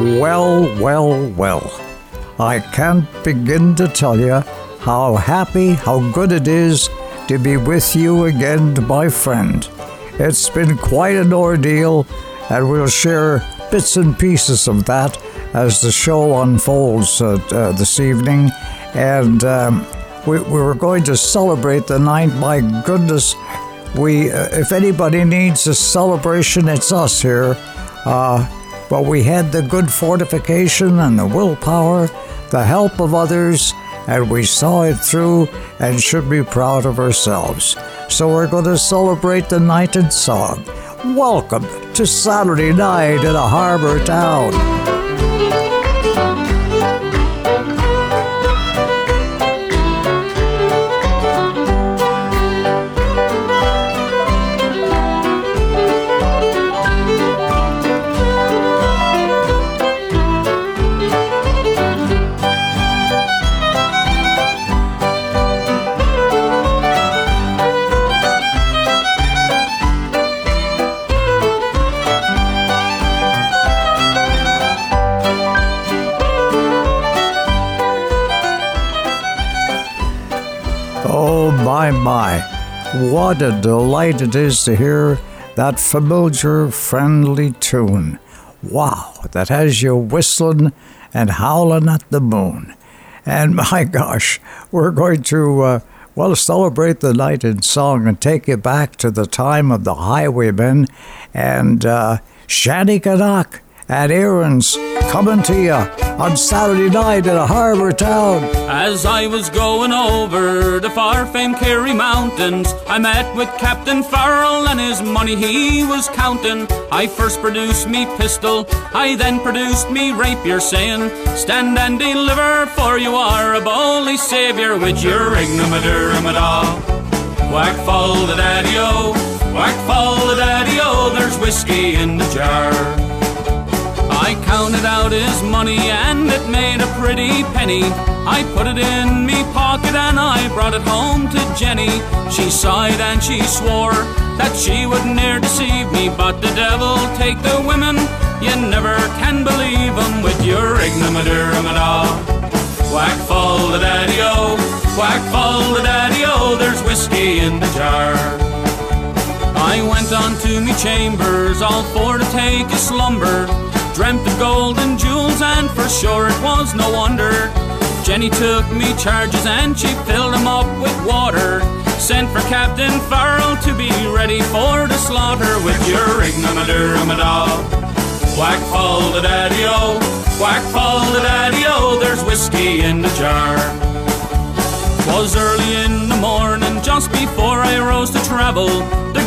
Well, well, well. I can't begin to tell you how happy, how good it is to be with you again, my friend. It's been quite an ordeal, and we'll share bits and pieces of that as the show unfolds uh, uh, this evening. And um, we, we were going to celebrate the night. My goodness, we uh, if anybody needs a celebration, it's us here. Uh, but we had the good fortification and the willpower, the help of others, and we saw it through and should be proud of ourselves. So we're going to celebrate the night in song. Welcome to Saturday night in a harbor town. My, what a delight it is to hear that familiar, friendly tune. Wow, that has you whistling and howling at the moon. And my gosh, we're going to, uh, well, celebrate the night in song and take you back to the time of the highwaymen and uh, Shanneyganock and Aaron's coming to you on Saturday night in a harbor town. As I was going over the far famed Kerry Mountains, I met with Captain Farrell and his money he was counting. I first produced me pistol, I then produced me rapier, saying, Stand and deliver, for you are a bully saviour with your ignomadaramada. Whack fall the daddy-o, whack fall the daddy-o, there's whiskey in the jar. I counted out his money and it made a pretty penny. I put it in me pocket and I brought it home to Jenny. She sighed and she swore that she would ne'er deceive me, but the devil take the women. You never can believe 'em with your ignomadaramada. Whack fall the daddy-o, whack fall the daddy-o, there's whiskey in the jar. I went on to me chambers, all for to take a slumber dreamt of gold and jewels, and for sure it was no wonder. Jenny took me charges and she filled them up with water. Sent for Captain Farrell to be ready for the slaughter with your ignomadaramada. Whack fall the daddy-o, whack fall the daddy-o, there's whiskey in the jar. Was early in the morning, just before I rose to travel.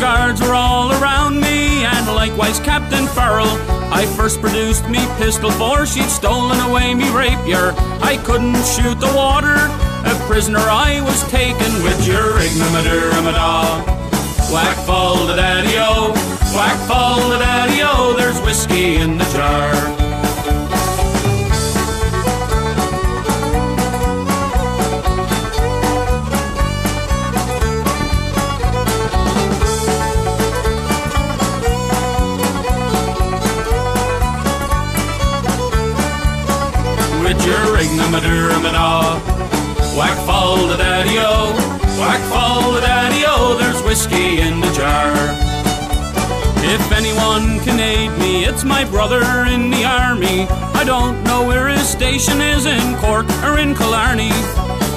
Guards were all around me, and likewise Captain Farrell. I first produced me pistol, for she'd stolen away me rapier. I couldn't shoot the water, a prisoner I was taken with your ignomadaramada. Whack fall the daddy-o, whack fall the daddy-o, there's whiskey in the jar. Ignomadaramada. Whack fall the daddy-o, whack fall the daddy-o, there's whiskey in the jar. If anyone can aid me, it's my brother in the army. I don't know where his station is, in Cork or in Killarney.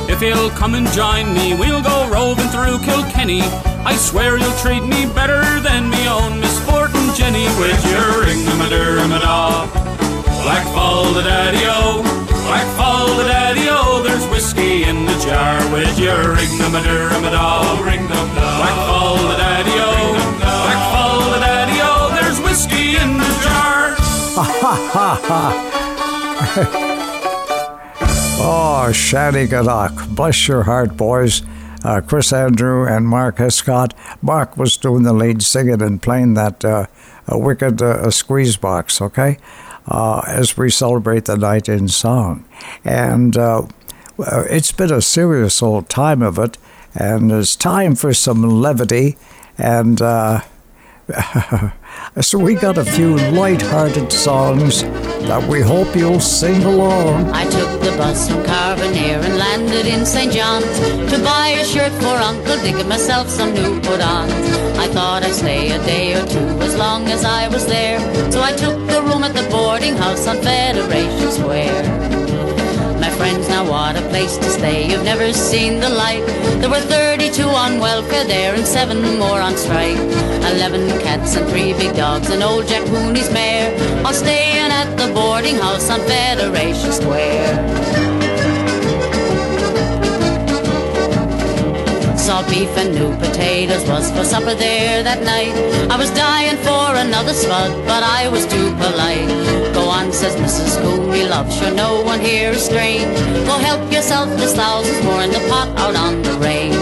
If he'll come and join me, we'll go roving through Kilkenny. I swear you'll treat me better than me own Miss Fortin Jenny with your ignomadaramada. Black fall the daddy-o, Black fall the daddy-o, there's whiskey in the jar with your ignomadaramada. Ring them Black fall the daddy-o, black fall the daddy-o, there's whiskey in the jar. Ha ha ha Oh, Shanneyganock. Bless your heart, boys. Uh, Chris Andrew and Mark Hiscock. Mark was doing the lead singing and playing that uh, wicked uh, squeeze box, okay? Uh, as we celebrate the night in song. And uh, it's been a serious old time of it, and it's time for some levity. And uh, so we got a few light-hearted songs that we hope you'll sing along. I took the bus from Carbonear and landed in St. John's to buy a shirt for Uncle Dick and myself some new put-ons. I thought I'd stay a day or two as long as I was there, so I took at the boarding house on Federation Square My friends, now what a place to stay. You've never seen the light. There were 32 on welfare there and seven more on strike. Eleven cats and three big dogs and old Jack Mooney's mare. All staying at the boarding house on Federation Square. Saw beef and new potatoes was for supper there that night. I was dying for another spud, but I was too polite. Go on, says Mrs. Cooney, love, sure no one here is strange. Go help yourself, there's thousands more in the pot out on the rain.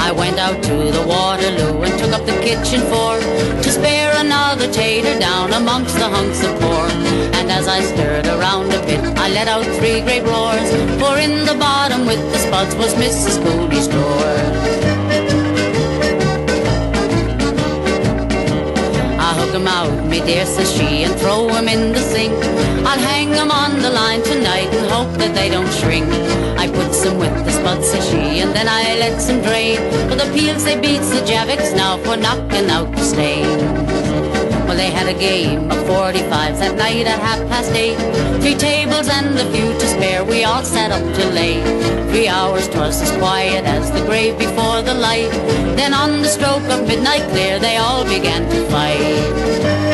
I went out to the Waterloo and took up the kitchen fork to spare another tater down amongst the hunks of pork. And as I stirred around a bit, I let out three great roars, for in the bottom with the spuds was Mrs. Cooney's drawer. hook 'em out, me dear, says she, and throw 'em in the sink. I'll hang 'em on the line tonight and hope that they don't shrink. I put some with the spuds, says she, and then I let some drain. For the peels they beats the Javex now for knocking out the stain. They had a game of 45s that night at half past eight. Three tables and a few to spare, we all sat up till late. Three hours twas as quiet as the grave before the light. Then on the stroke of midnight clear, they all began to fight.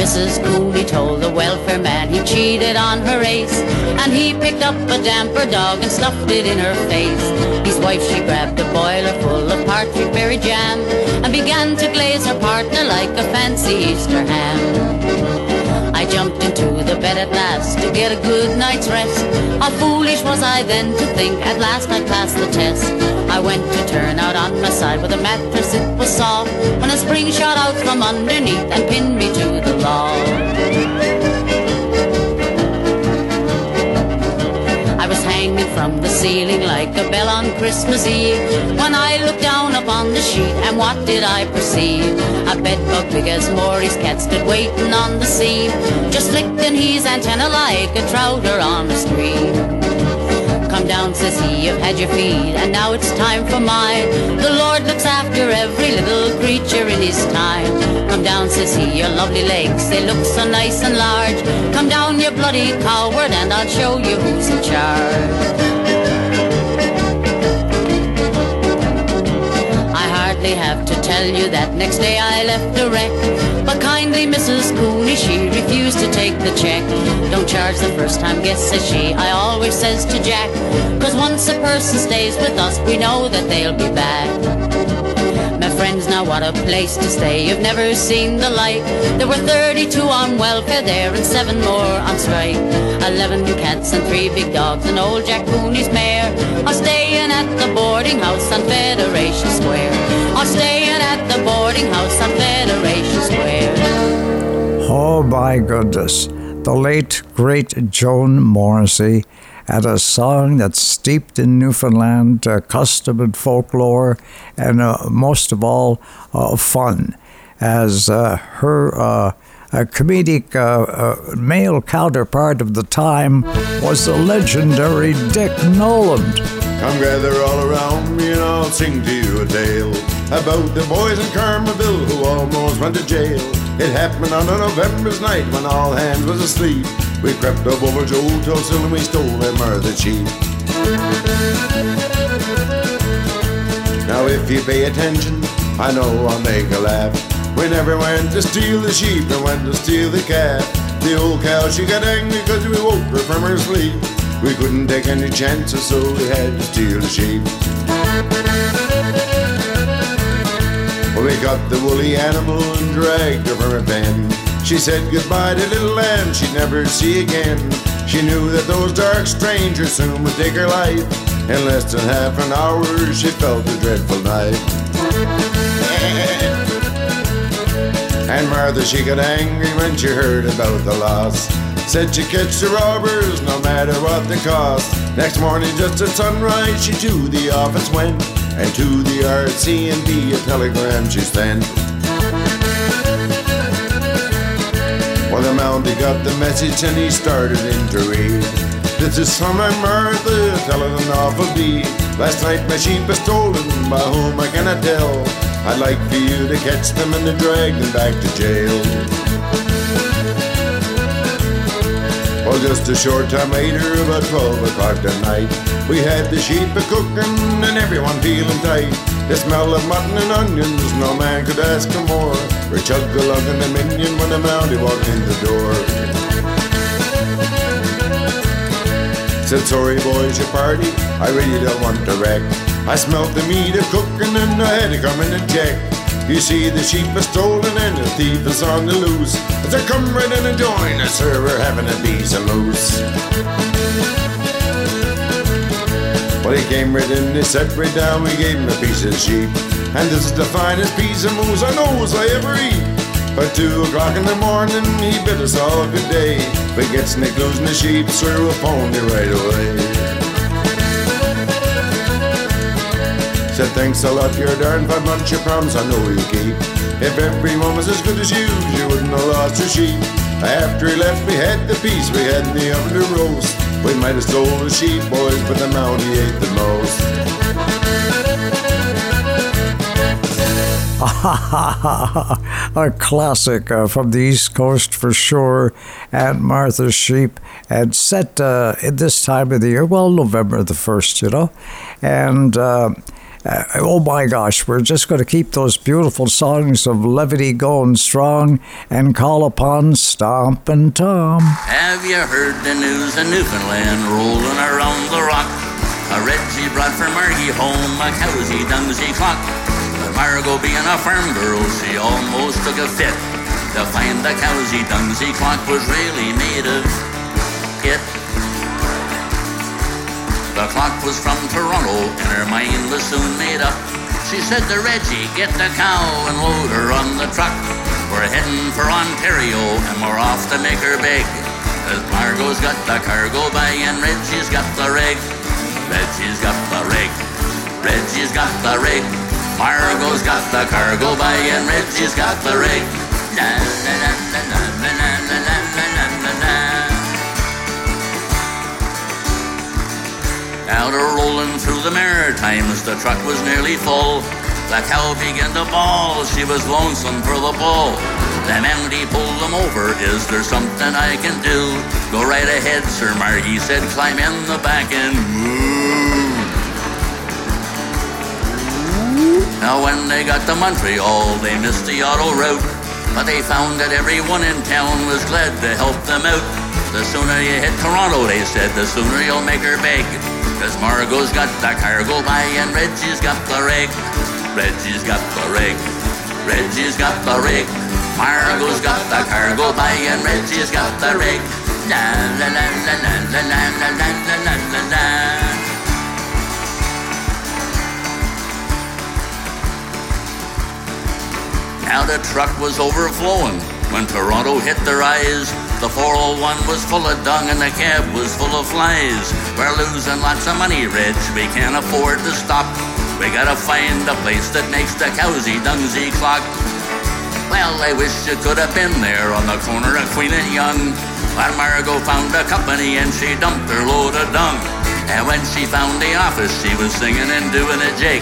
Mrs. Cooley told the welfare man he cheated on her ace, and he picked up a damper dog and stuffed it in her face. His wife, she grabbed a boiler full of partridge berry jam, and began to glaze her partner like a fancy Easter ham. I jumped into the bed at last to get a good night's rest. How foolish was I then to think at last I'd pass the test. I went to turn out on my side with a mattress, it was soft. When a spring shot out from underneath and pinned me to the log. I was hanging from the ceiling like a bell on Christmas Eve when I looked down upon the sheet and what did I perceive? A bedbug big as Maury's cat stood waiting on the seam, just licking his antenna like a trouter on a stream. Come down, says he, you've had your feed, and now it's time for mine. The Lord looks after every little creature in his time. Come down, says he, your lovely legs, they look so nice and large. Come down, you bloody coward, and I'll show you who's in charge. Hardly have to tell you that next day I left a wreck. But kindly Mrs. Cooney, she refused to take the check. Don't charge the first time guest, says she. I always says to Jack, cause once a person stays with us, we know that they'll be back friends, now what a place to stay. You've never seen the like. There were 32 on welfare there and seven more on strike. Eleven cats and three big dogs and old Jack Cooney's mare are staying at the boarding house on Federation Square. Are staying at the boarding house on Federation Square. Oh my goodness. The late, great Joan Morrissey had a song that's steeped in Newfoundland uh, custom and folklore, and uh, most of all, uh, fun, as uh, her uh, comedic uh, male counterpart of the time was the legendary Dick Nolan. Come gather all around me and I'll sing to you a tale about the boys in Carmanville who almost went to jail. It happened on a November's night when all hands was asleep. We crept up over Joe Tulsil and we stole them the sheep. Now if you pay attention, I know I'll make a laugh. We never went to steal the sheep, we went to steal the calf. The old cow, she got angry because we woke her from her sleep. We couldn't take any chances, so we had to steal the sheep. We got the woolly animal and dragged her from her pen. She said goodbye to little lamb she'd never see again. She knew that those dark strangers soon would take her life. In less than half an hour, she felt a dreadful night. and Martha, she got angry when she heard about the loss. Said she'd catch the robbers no matter what the cost. Next morning, just at sunrise, she to the office went. And to the RCMP a telegram she sent. Well, the Mountie got the message and he started in to read. This is from my Martha telling an awful deed. Last night my sheep was stolen, by whom I cannot tell. I'd like for you to catch them and to drag them back to jail. Well, just a short time later, about 12 o'clock at night, we had the sheep a cooking and everyone feeling tight. The smell of mutton and onions, no man could ask for more. We're chug-a-lugging a minion when the mountie walked in the door. Said, sorry boys, your party, I really don't want to wreck. I smelt the meat of cooking and I had to come in and check. You see, the sheep are stolen and the thief is on the loose. I come right in and join us, sir, we're having a piece of moose. Well, he came right in, he sat right down, we gave him a piece of sheep. And this is the finest piece of moose I knows I ever eat. But two o'clock in the morning, he bid us all good day. If we get snake losing the sheep, sir, we'll phone you right away. Said thanks a lot, you're darn fine bunch of promise I know you keep. If everyone was as good as you, you wouldn't have lost your sheep. After he left, we had the piece we had in the oven to roast. We might have stole the sheep, boys, but the mountie ate the most. a classic uh, from the East Coast for sure. Aunt Martha's Sheep, and set uh, at this time of the year, well, November the 1st, you know. And uh, uh, oh my gosh, we're just going to keep those beautiful songs of levity going strong and call upon Stompin' Tom. Have you heard the news of Newfoundland rolling around the rock? A Reggie brought for Margie home a cowsy dungsy clock. But Margot being a farm girl, she almost took a fit to find the cowsy dungsy clock was really made of it. The clock was from Toronto and her mind was soon made up. She said to Reggie, get the cow and load her on the truck. We're heading for Ontario and we're off to make her big. Cause Margot's got the cargo by and Reggie's got the rig. Reggie's got the rig. Reggie's got the rig. Margot's got the cargo by and Reggie's got the rig. Na, na, na, Out a rolling through the Maritimes, the truck was nearly full. The cow began to bawl, she was lonesome for the bull. The Mountie pulled them over, is there something I can do? Go right ahead, Sir Margie said, climb in the back and move. Now when they got to Montreal, they missed the auto route. But they found that everyone in town was glad to help them out. The sooner you hit Toronto, they said, the sooner you'll make her big. Cause Margot's got the cargo by and Reggie's got the rig. Reggie's got the rig. Reggie's got the rig. Margot's got the cargo by and Reggie's got the rig. La la la la la la la. Now the truck was overflowing when Toronto hit their eyes. The 401 was full of dung and the cab was full of flies. We're losing lots of money, Reg. We can't afford to stop. We gotta find a place that makes the cowsy dungsy clock. Well, I wish you could have been there on the corner of Queen and Yonge. When Margot found a company and she dumped her load of dung. And when she found the office, she was singing and doing a jig.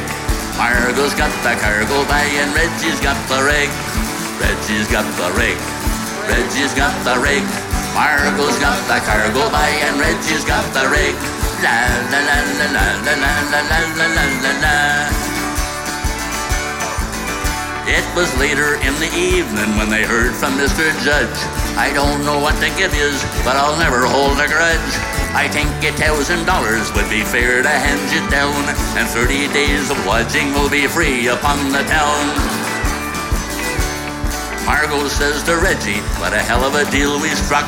Margot's got the cargo by and Reggie's got the rig. Reggie's got the rig. Reggie's got the rig. Margot's got the cargo by and Reggie's got the rig. La la la la la la la la la la la la la. It was later in the evening when they heard from Mr. Judge. I don't know what to give yous, but I'll never hold a grudge. I think a thousand dollars would be fair to hand you down, and thirty days of lodging will be free upon the town. Margot says to Reggie, what a hell of a deal we struck.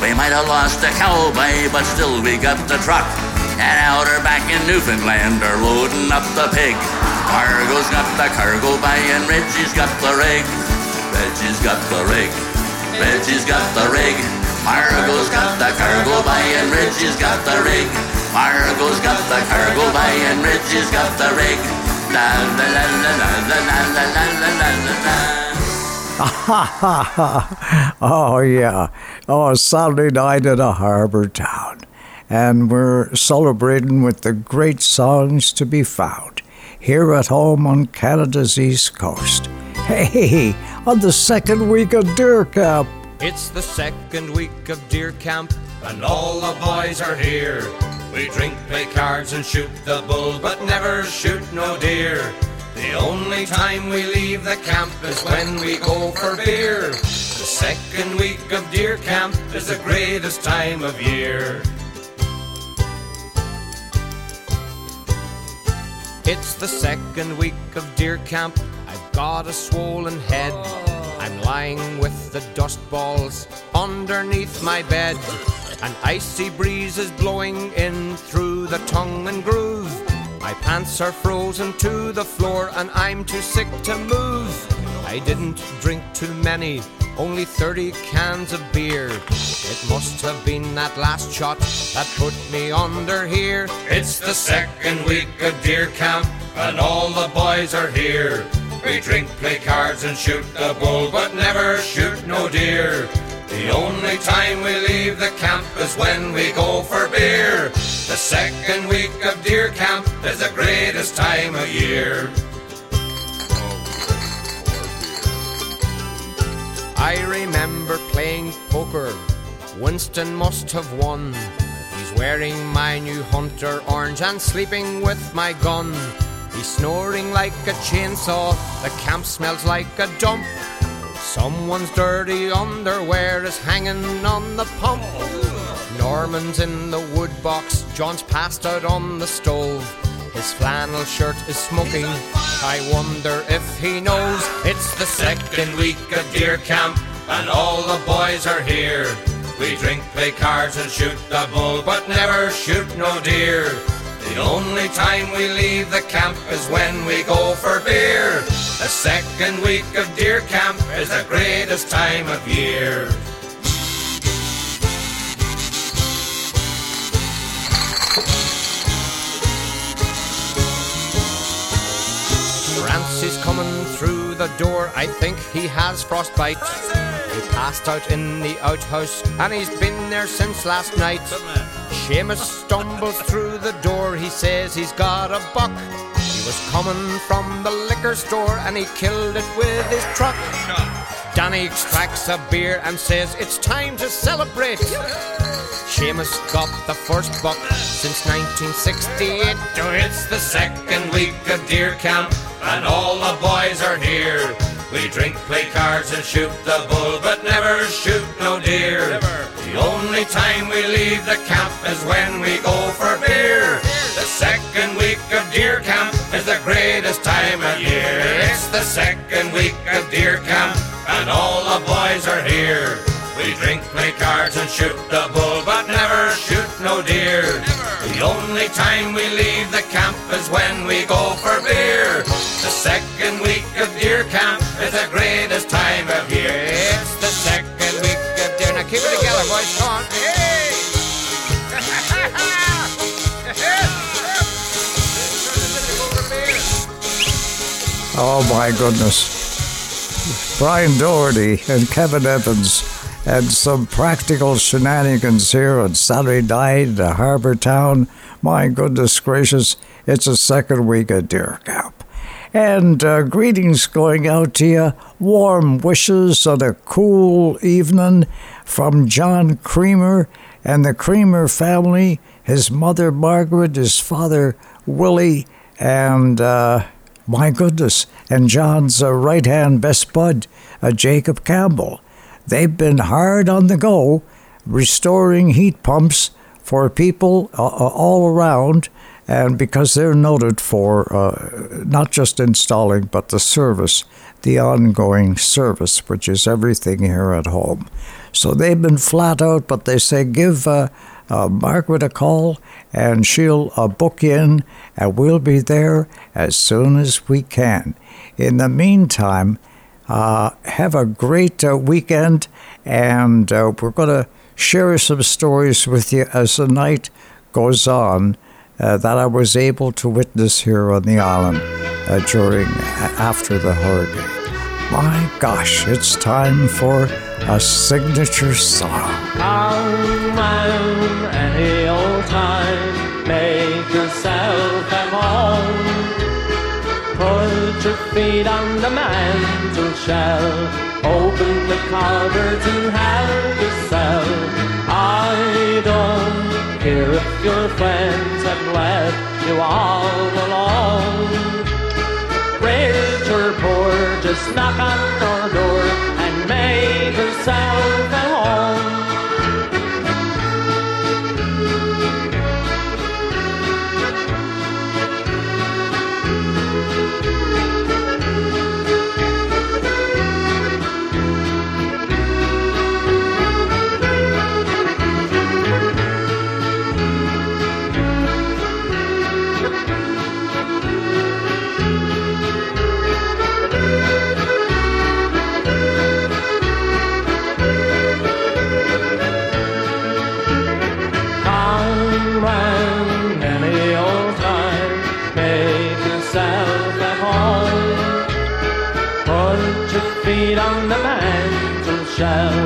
We might have lost the cowboy, but still we got the truck. And out back in Newfoundland are loading up the pig. Margot's got the cargo by and Reggie's got the rig. Reggie's got the rig. Reggie's got the rig. Margot's got the cargo by and Reggie's got the rig. Margot's got the cargo by and Reggie's got the rig. La la la la la la la la la la la. oh, yeah. Oh, Saturday night at a harbor town. And we're celebrating with the great songs to be found here at home on Canada's East Coast. Hey, on the second week of Deer Camp. It's the second week of Deer Camp, and all the boys are here. We drink, play cards, and shoot the bull, but never shoot no deer. The only time we leave the camp is when we go for beer. The second week of Deer Camp is the greatest time of year. It's the second week of Deer Camp. I've got a swollen head. I'm lying with the dust balls underneath my bed. An icy breeze is blowing in through the tongue and groove. My pants are frozen to the floor and I'm too sick to move. I didn't drink too many, only 30 cans of beer. It must have been that last shot that put me under here. It's the second week of Deer Camp and all the boys are here. We drink, play cards and shoot the bull, but never shoot no deer. The only time we leave the camp is when we go for beer. The second week of Deer Camp is the greatest time of year. I remember playing poker. Winston must have won. He's wearing my new Hunter orange and sleeping with my gun. He's snoring like a chainsaw. The camp smells like a dump. Someone's dirty underwear is hanging on the pump. Norman's in the wood box. John's passed out on the stove. His flannel shirt is smoking. I wonder if he knows it's the second week of Deer Camp and all the boys are here. We drink, play cards, and shoot the bull, but never shoot no deer. The only time we leave the camp is when we go for beer. The second week of Deer Camp is the greatest time of year. Francis coming through the door, I think he has frostbite. He passed out in the outhouse and he's been there since last night. Seamus stumbles through the door, he says he's got a buck. He was coming from the liquor store and he killed it with his truck. Danny extracts a beer and says it's time to celebrate. Seamus got the first buck since 1968. Oh, it's the second week of Deer Camp, and all the boys are here. We drink, play cards, and shoot the bull, but never shoot no deer. The only time we leave the camp is when we go for beer. The second week of Deer Camp is the greatest time of year. It's the second week of Deer Camp, and all the boys are here. We drink, play cards, and shoot the bull, but never shoot no deer. The only time we leave the camp is when we go for beer. The second week of Deer Camp is the greatest time of year. Oh my goodness. Brian Doherty and Kevin Evans and some practical shenanigans here on Saturday night at Harbour Town. My goodness gracious, it's a second week at Deer Camp. And uh, greetings going out to you. Warm wishes on a cool evening from John Creamer and the Creamer family, his mother Margaret, his father Willie, and uh, my goodness, and John's uh, right hand best bud, uh, Jacob Campbell. They've been hard on the go, restoring heat pumps for people uh, uh, all around, and because they're noted for uh, not just installing, but the service, the ongoing service, which is everything here at home. So they've been flat out, but they say give uh, Margaret a call and she'll uh, book in, and we'll be there as soon as we can. In the meantime, uh, have a great uh, weekend, and uh, we're going to share some stories with you as the night goes on uh, that I was able to witness here on the island. uh, during after the hurricane. My gosh, it's time for a signature song. Make yourself at home. Put your feet on the mantel shelf, open the cupboards and have yourself. I don't care if your friends have left you all alone rich or poor, just knock on our door and make yourself mantel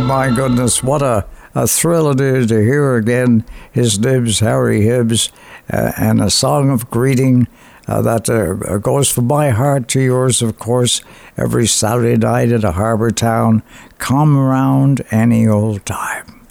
Oh my goodness, what a, a thrill it is to hear again his nibs, Harry Hibbs, uh, and a song of greeting uh, that uh, goes from my heart to yours, of course, every Saturday night at a harbour town. Come round any old time.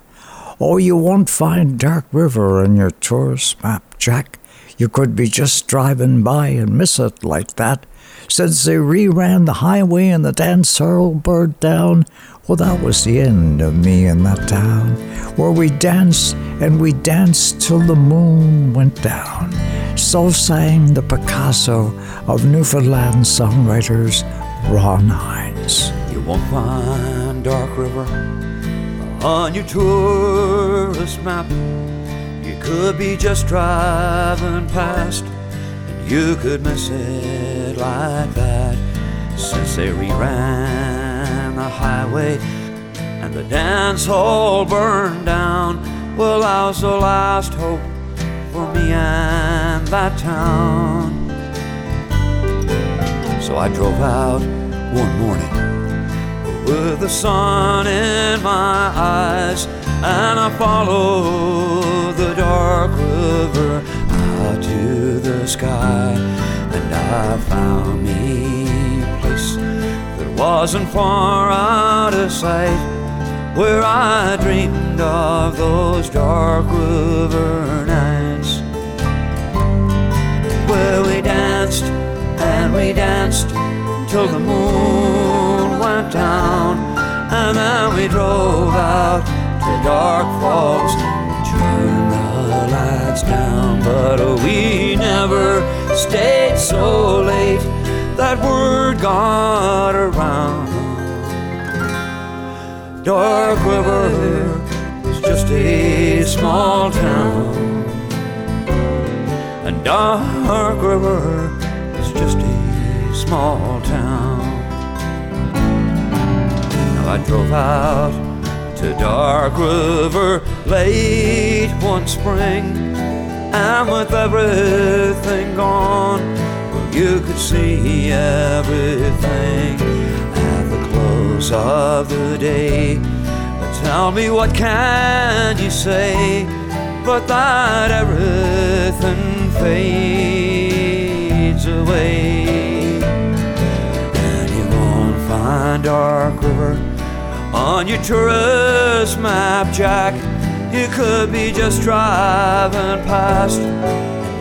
Oh, you won't find Dark River on your tourist map, Jack. You could be just driving by and miss it like that. Since they reran the highway and the dance hall burned down, well, that was the end of me in that town, where we danced and we danced till the moon went down. So sang the Picasso of Newfoundland songwriters, Ron Hynes. You won't find Dark River on your tourist map. You could be just driving past, and you could miss it like that. Since they reran the highway and the dance hall burned down, well, I was the last hope for me and that town. So I drove out one morning with the sun in my eyes, and I followed the dark river out to the sky, and I found me wasn't far out of sight, where I dreamed of those dark river nights, where we danced and we danced till the moon went down, and then we drove out to Dark and turned the lights down. But we never stayed so late that word got around. Dark River is just a small town, and Dark River is just a small town. Now I drove out to Dark River late one spring, and with everything gone, you could see everything at the close of the day. But tell me, what can you say? But that everything fades away. And you won't find Dark River on your tourist map, Jack. You could be just driving past.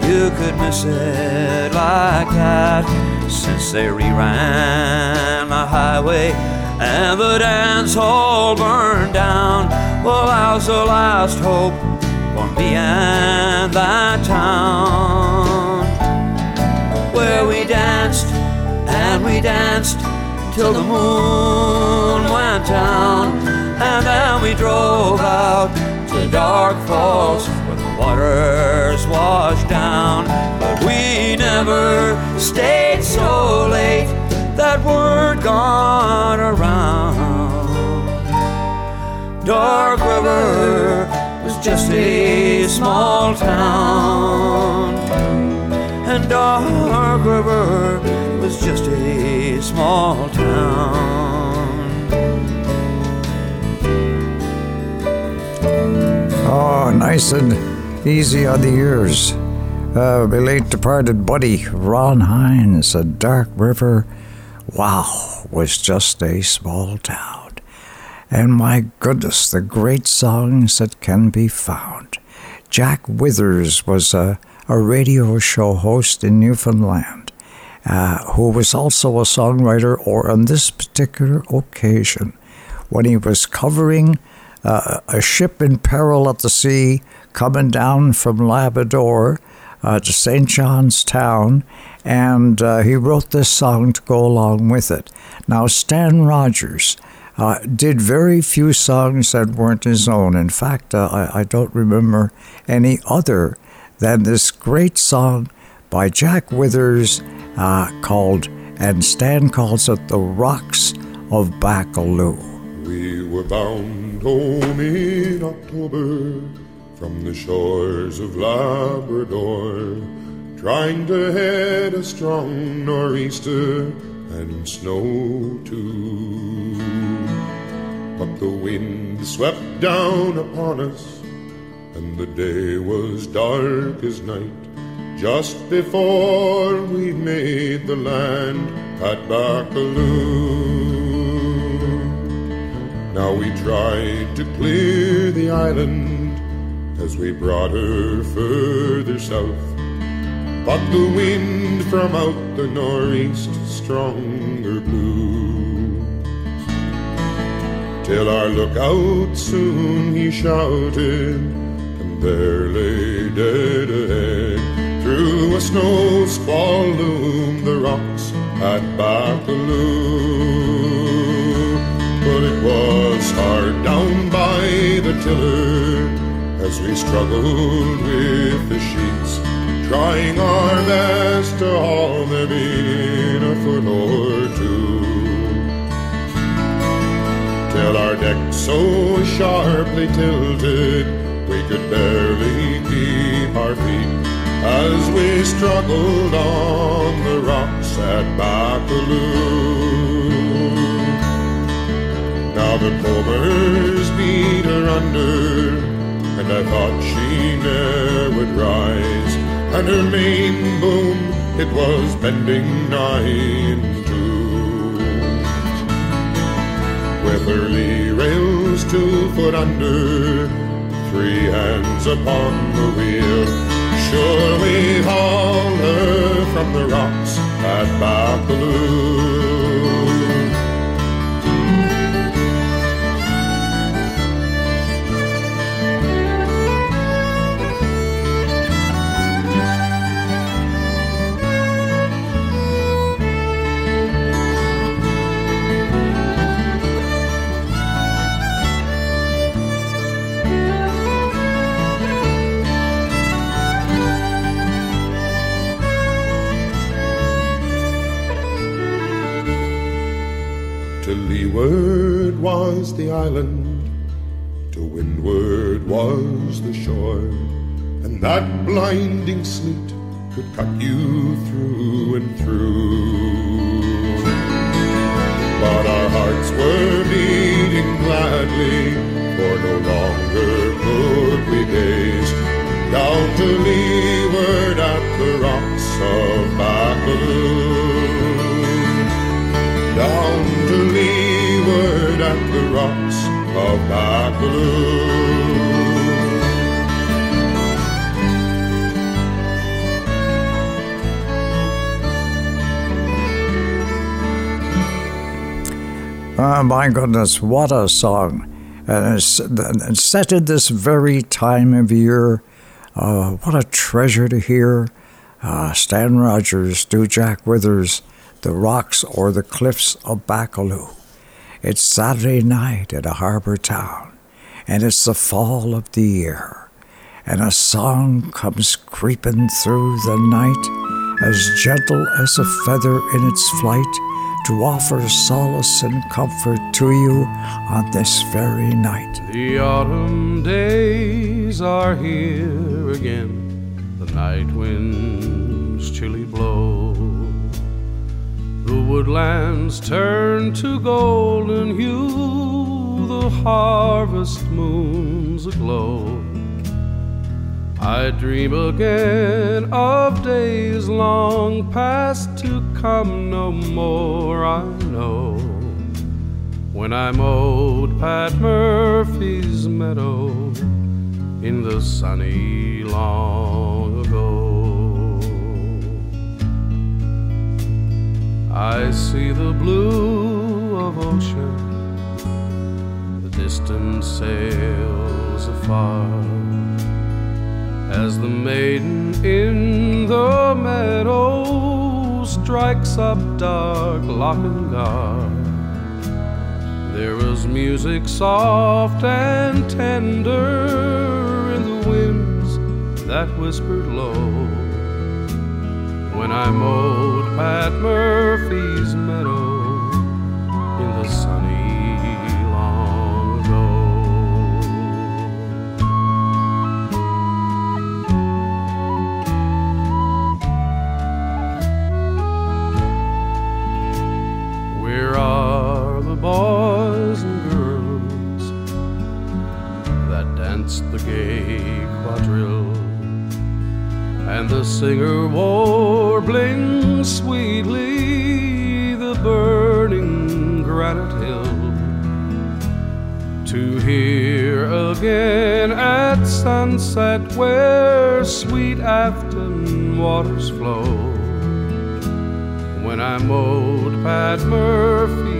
You could miss it like that since they reran the highway and the dance hall burned down. Well, I was the last hope for me and that town? Where we danced and we danced till the moon went down. And then we drove out to Dark Falls waters washed down. But we never stayed so late that word got around. Dark River was just a small town. And Dark River was just a small town. Oh, nice and easy on the ears. Uh, my late departed buddy, Ron Hynes, a Dark River, wow, was just a small town. And my goodness, the great songs that can be found. Jack Withers was a, a radio show host in Newfoundland, uh, who was also a songwriter, or on this particular occasion, when he was covering uh, a ship in peril at the sea coming down from Labrador uh, to St. John's Town, and uh, he wrote this song to go along with it. Now, Stan Rogers uh, did very few songs that weren't his own. In fact, uh, I, I don't remember any other than this great song by Jack Withers uh, called, and Stan calls it The Rocks of Baccalieu. We were bound home in October from the shores of Labrador, trying to head a strong nor'easter and snow too. But the wind swept down upon us, and the day was dark as night. Just before we made the land at Baccalieu. Now we tried to clear the island as we brought her further south. But the wind from out the northeast stronger blew. Till our lookout soon he shouted, and there lay dead ahead. Through a snow squall loomed the rocks at Baccalieu. But it was hard down by the tiller as we struggled with the sheets, trying our best to haul them in a foot or two. Till our deck so sharply tilted, we could barely keep our feet as we struggled on the rocks at Baccalieu. Now the combers beat her under, I thought she ne'er would rise. And her main boom, it was bending in two. With her lee rails two foot under, three hands upon the wheel, sure we haul her from the rocks at Baccalieu. Leeward was the island, to windward was the shore, and that blinding sleet could cut you through and through. But our hearts were beating gladly, for no longer could we gaze down to leeward at the rocks of Baccalieu down the rocks of Baccalieu. Oh my goodness, what a song! And it's, set at this very time of year. Uh, what a treasure to hear. Uh, Stan Rogers, do Jack Withers, the rocks or the cliffs of Baccalieu. It's Saturday night at a harbor town, and it's the fall of the year, and a song comes creeping through the night, as gentle as a feather in its flight, to offer solace and comfort to you on this very night. The autumn days are here again, the night winds chilly blow. The woodlands turn to golden hue, the harvest moon's aglow. I dream again of days long past to come no more, I know. When I mowed Pat Murphy's meadow in the sunny long I see the blue of ocean, the distant sails afar, as the maiden in the meadow strikes up dark Lochnagar. There was music soft and tender in the winds that whispered low when I mowed Pat Murphy's meadow in the sunny long ago. Where are the boys and girls that danced the quadrille? And the singer warbling sweetly the burning granite hill to hear again at sunset where sweet Afton waters flow. When I mowed Pat Murphy's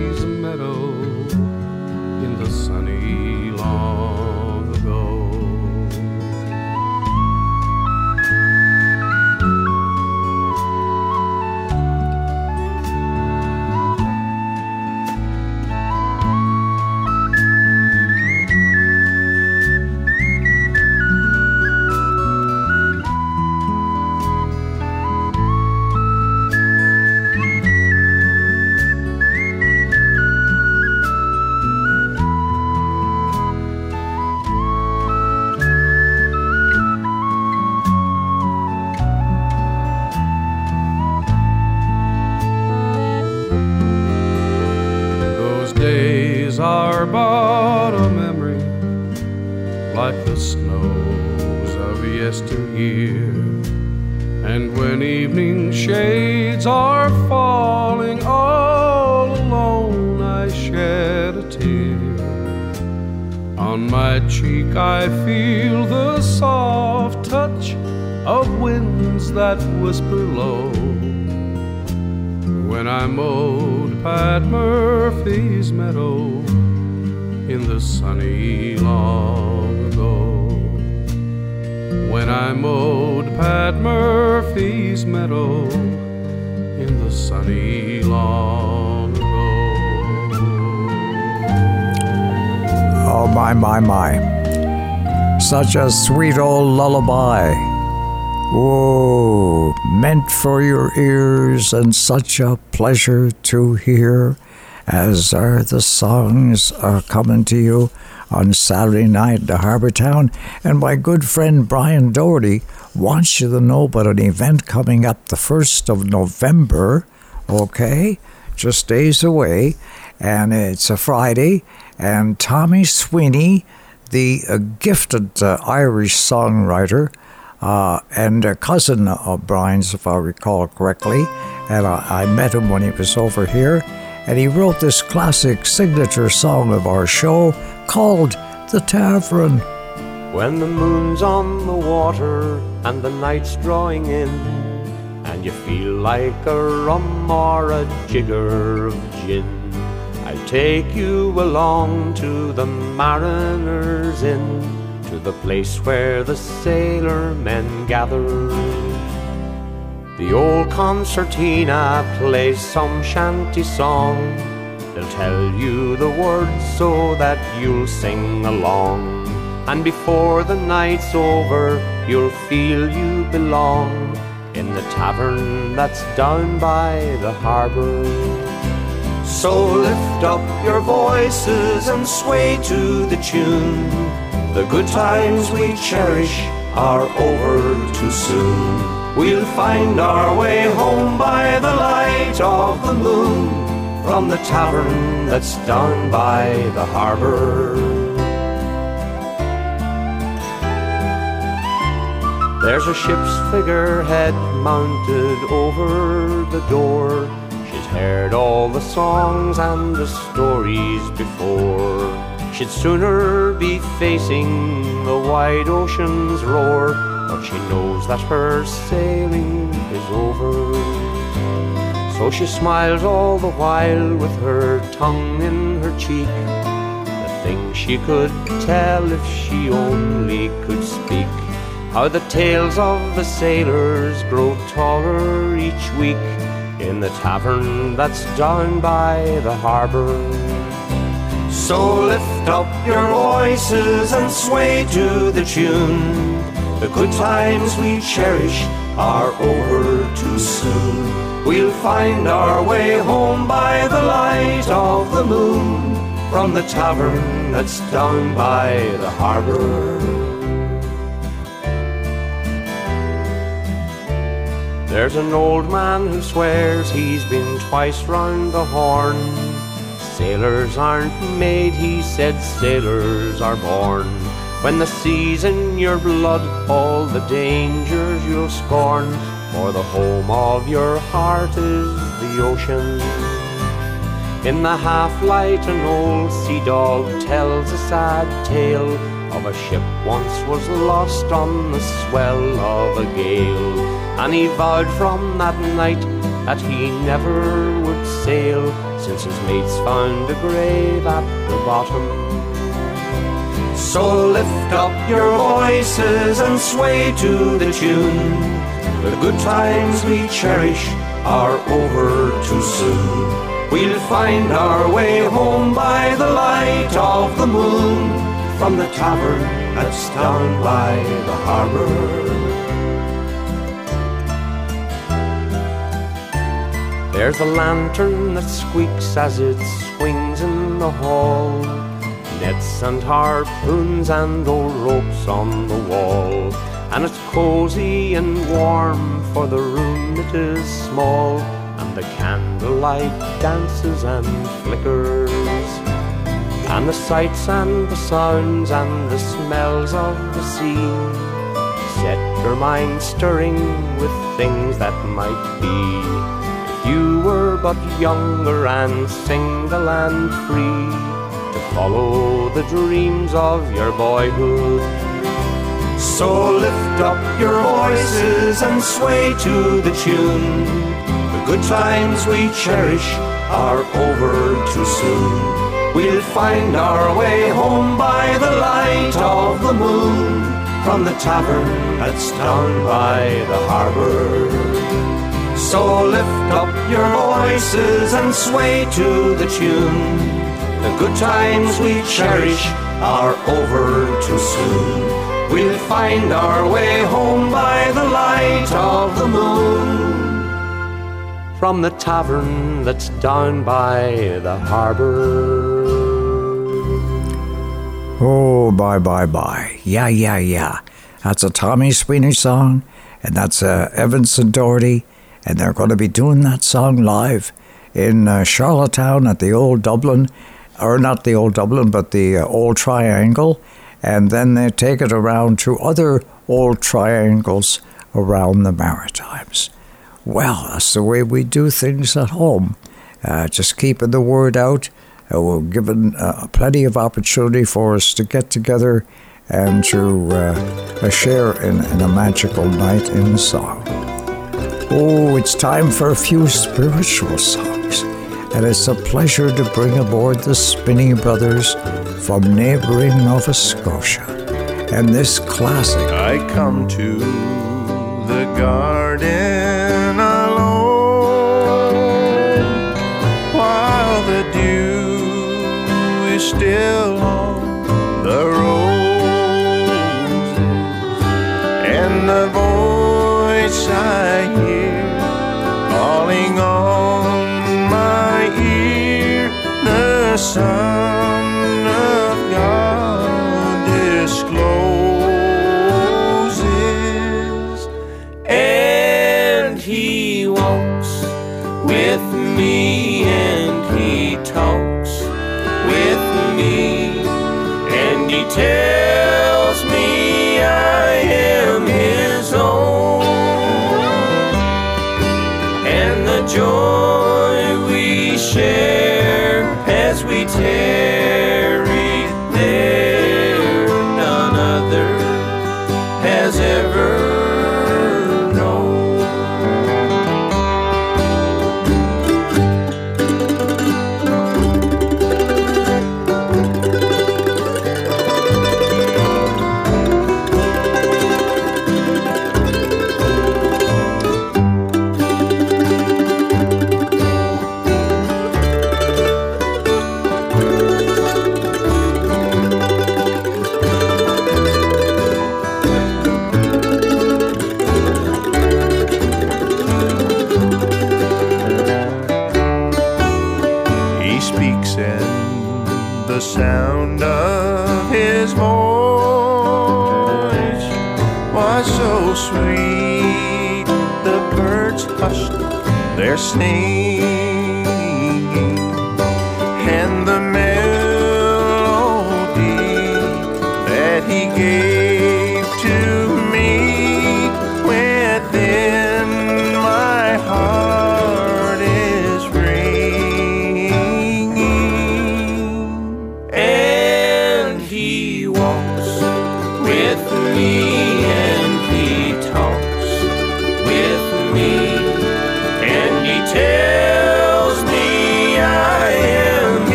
whisper low when I mowed Pat Murphy's meadow in the sunny long ago. When I mowed Pat Murphy's meadow in the sunny long ago. Oh, my, my, my. Such a sweet old lullaby. Whoa, meant for your ears and such a pleasure to hear as are the songs are coming to you on Saturday night at Harbour Town. And my good friend Brian Doherty wants you to know about an event coming up the 1st of November, okay? Just days away. And it's a Friday. And Tommy Sweeney, the uh, gifted uh, Irish songwriter, uh, and a cousin of Brian's, if I recall correctly. And I, I met him when he was over here. And he wrote this classic signature song of our show called The Tavern. When the moon's on the water and the night's drawing in, and you feel like a rum or a jigger of gin, I'll take you along to the Mariners Inn, to the place where the sailor men gather. The old concertina plays some shanty song. They'll tell you the words so that you'll sing along. And before the night's over, you'll feel you belong in the tavern that's down by the harbour. So lift up your voices and sway to the tune. The good times we cherish are over too soon. We'll find our way home by the light of the moon from the tavern that's down by the harbour. There's a ship's figurehead mounted over the door. She's heard all the songs and the stories before. She'd sooner be facing the wide ocean's roar, but she knows that her sailing is over. So she smiles all the while with her tongue in her cheek. The things she could tell if she only could speak. How the tales of the sailors grow taller each week in the tavern that's down by the harbour. So lift up your voices and sway to the tune. The good times we cherish are over too soon. We'll find our way home by the light of the moon from the tavern that's down by the harbour. There's an old man who swears he's been twice round the horn. Sailors aren't made, he said, sailors are born. When the sea's in your blood, all the dangers you'll scorn. For the home of your heart is the ocean. In the half light, an old sea dog tells a sad tale of a ship once was lost on the swell of a gale. And he vowed from that night that he never sail, since his mates found a grave at the bottom. So lift up your voices and sway to the tune. The good times we cherish are over too soon. We'll find our way home by the light of the moon from the tavern that's down by the harbour. There's a lantern that squeaks as it swings in the hall. Nets and harpoons and old ropes on the wall. And it's cozy and warm, for the room it is small. And the candlelight dances and flickers. And the sights and the sounds and the smells of the sea set your mind stirring with things that might be but younger and single and free to follow the dreams of your boyhood. So lift up your voices and sway to the tune. The good times we cherish are over too soon. We'll find our way home by the light of the moon from the tavern that's down by the harbor. So lift up your voices and sway to the tune. The good times we cherish are over too soon. We'll find our way home by the light of the moon. From the tavern that's down by the harbor. Oh, bye, bye, bye. Yeah, yeah, yeah. That's a Tommy Sweeney song, and that's uh, Evans and Doherty and they're going to be doing that song live in uh, Charlottetown at the old Dublin, or not the old Dublin, but the uh, old Triangle, and then they take it around to other old triangles around the Maritimes. Well, that's the way we do things at home. Uh, just keeping the word out. Uh, we're given uh, plenty of opportunity for us to get together and to uh, share in, in a magical night in song. Oh, it's time for a few spiritual songs, and it's a pleasure to bring aboard the Spinney Brothers from neighboring Nova Scotia. And this classic. I come to the garden alone while the dew is still Son of God discloses, and He walks with me, and He talks with me, and He tells sound of his voice was so sweet. The birds hushed their singing,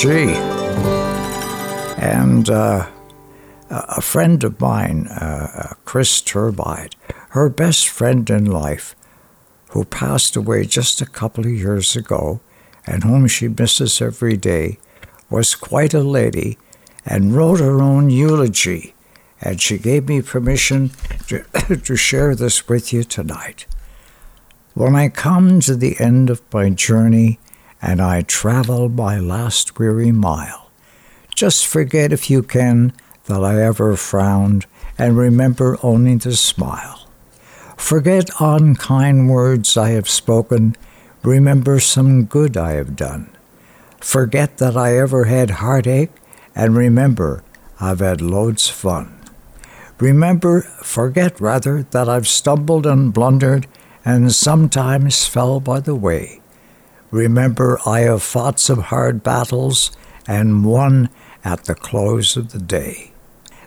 Gee. And uh, a friend of mine, uh, Chris Turbide, her best friend in life, who passed away just a couple of years ago and whom she misses every day, was quite a lady and wrote her own eulogy. And she gave me permission to, to share this with you tonight. When I come to the end of my journey and I travel my last weary mile, just forget if you can that I ever frowned and remember only to smile. Forget unkind words I have spoken, remember some good I have done. Forget that I ever had heartache and remember I've had loads of fun. Remember, forget rather, that I've stumbled and blundered and sometimes fell by the way. Remember, I have fought some hard battles and won at the close of the day.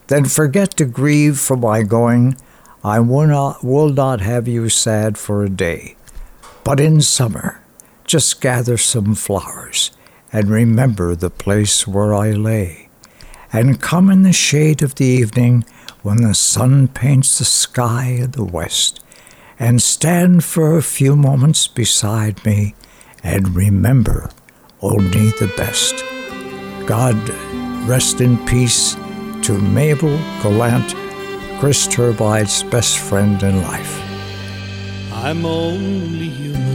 Then forget to grieve for my going. I will not, will not have you sad for a day. But in summer, just gather some flowers and remember the place where I lay. And come in the shade of the evening when the sun paints the sky in the west, and stand for a few moments beside me and remember only the best. God rest in peace to Mabel Gallant, Chris Turbide's best friend in life. I'm only human.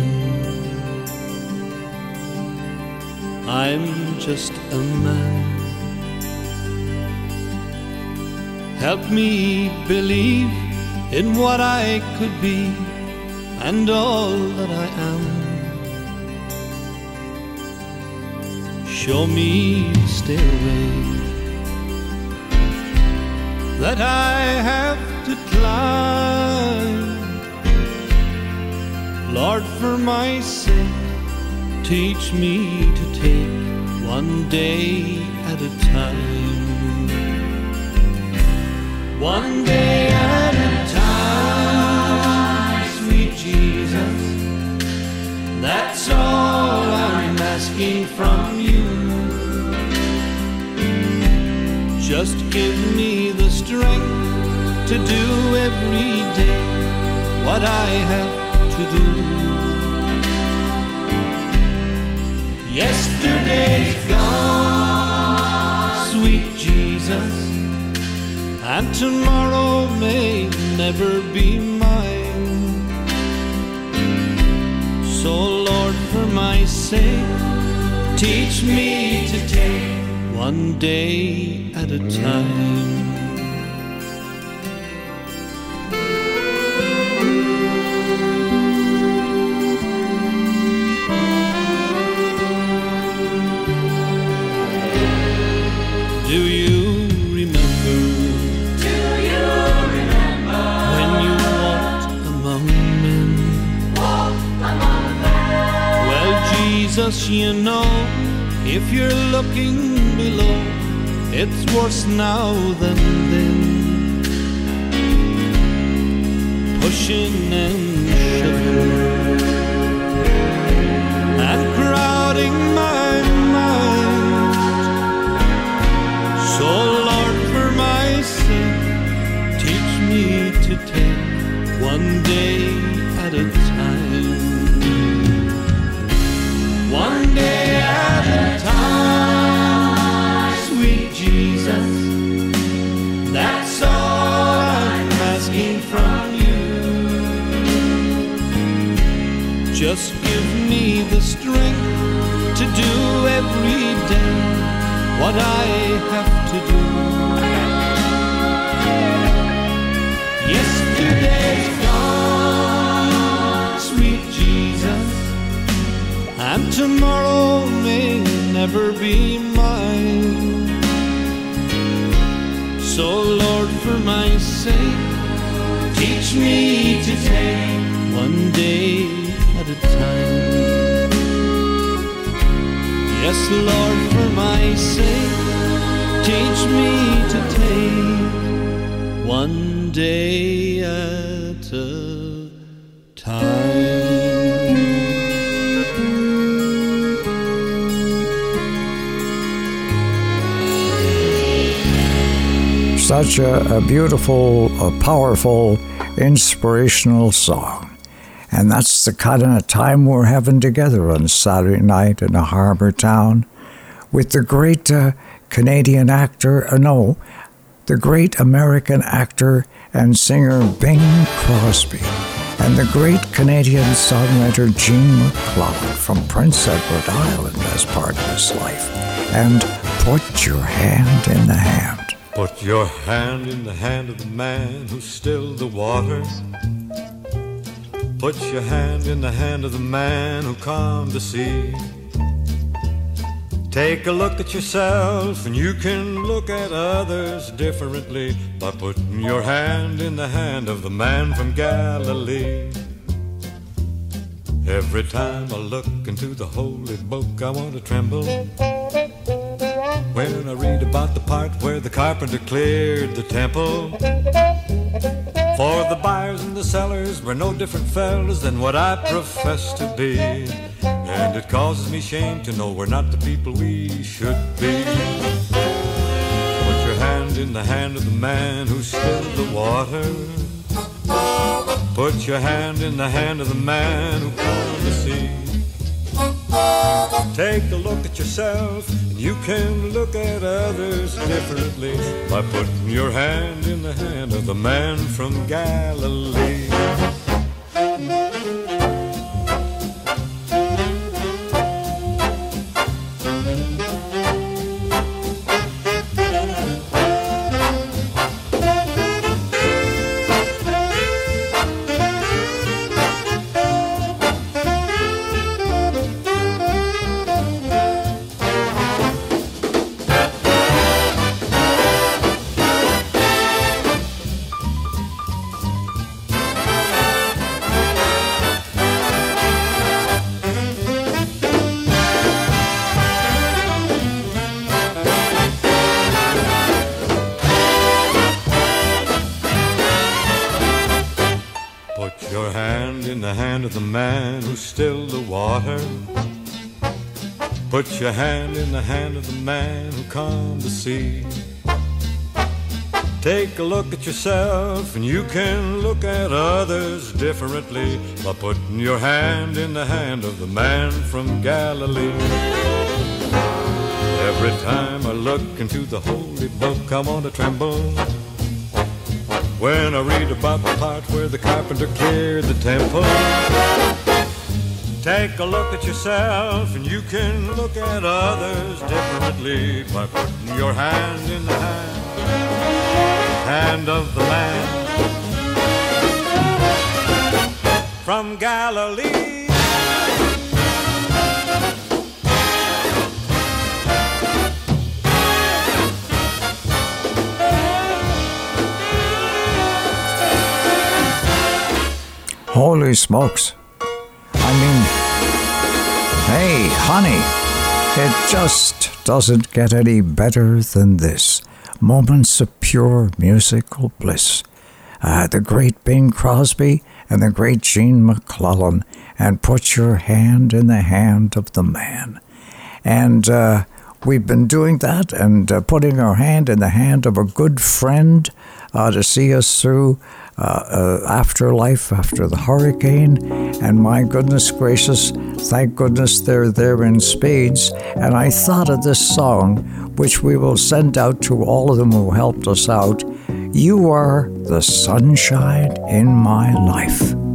I'm just a man. Help me believe in what I could be and all that I am. Show me the stairway that I have to climb Lord, for my sake, teach me to take one day at a time. One day at a time, sweet Jesus. That's all I'm asking from Just give me the strength to do every day what I have to do. Yesterday's gone, sweet Jesus, and tomorrow may never be mine. So, Lord, for my sake, teach me to take one day at a time. Do you remember? Do you remember when you walked among men? walked among men? Well, Jesus, you know, if you're looking below, it's worse now than then. Pushing and what I have to do. Yesterday's gone, sweet Jesus, and tomorrow may never be mine. So, Lord, for my sake, teach me to take one day at a time. Yes, Lord, my sake, teach me to take one day at a time. Such a, a beautiful, a powerful, inspirational song. And that's the kind of time we're having together on Saturday night in a harbor town with the great uh, Canadian actor, uh, no, the great American actor and singer Bing Crosby, and the great Canadian songwriter Gene McLeod from Prince Edward Island as part of his life. And put your hand in the hand. Put your hand in the hand of the man who stilled the waters. Put your hand in the hand of the man who calmed the sea. Take a look at yourself, and you can look at others differently by putting your hand in the hand of the man from Galilee. Every time I look into the holy book, I want to tremble. When I read about the part where the carpenter cleared the temple. For the buyers and the sellers were no different fellas than what I profess to be. It causes me shame to know we're not the people we should be. Put your hand in the hand of the man who stilled the water. Put your hand in the hand of the man who calmed the sea. Take a look at yourself, and you can look at others differently by putting your hand in the hand of the man from Galilee. Put your hand in the hand of the man who calmed to see. Take a look at yourself, and you can look at others differently by putting your hand in the hand of the man from Galilee. Every time I look into the holy book, I want to tremble. When I read about the part where the carpenter cleared the temple. Take a look at yourself, and you can look at others differently by putting your hand in the hand, hand of the man from Galilee. Holy smokes. I mean, honey, it just doesn't get any better than this. Moments of pure musical bliss. Uh, the great Bing Crosby and the great Gene MacLellan, and put your hand in the hand of the man. And uh, we've been doing that and uh, putting our hand in the hand of a good friend uh, to see us through uh, uh, afterlife after the hurricane. And my goodness gracious, thank goodness they're there in spades. And I thought of this song, which we will send out to all of them who helped us out. You are the sunshine in my life.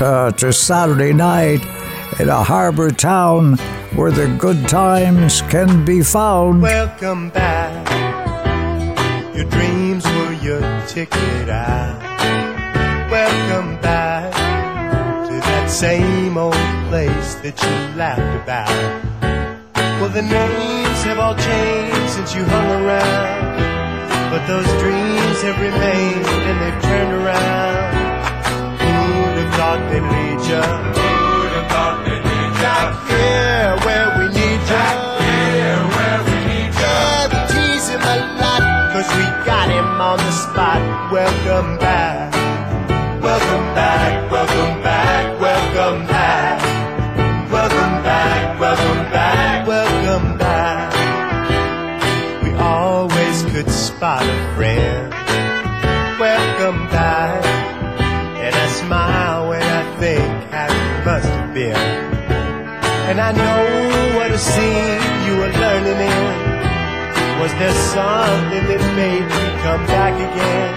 Uh, to Saturday night in a harbor town where the good times can be found. Welcome back. Your dreams were your ticket out. Welcome back to that same old place that you laughed about. Well, the names have all changed since you hung around. But those dreams have remained and they've turned around. Thought they'd lead ya? Who'd have thought they'd lead ya? Back here where we need ya. Back here where we need ya. Yeah, the teasing a lot, cause we got him on the spot. Welcome back. Welcome back, welcome back, welcome back. Welcome back, welcome back, welcome back. We always could spot a friend. And I know what a scene you were learning in. Was there something that made you come back again?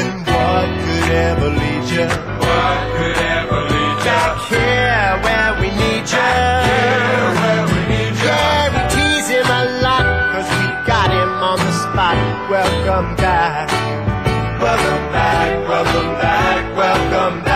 And what could ever lead you? What could ever lead you? Back here where we need you. Back here where we need you. Yeah, we tease him a lot, cause we got him on the spot. Welcome back. Welcome back, welcome back, welcome back.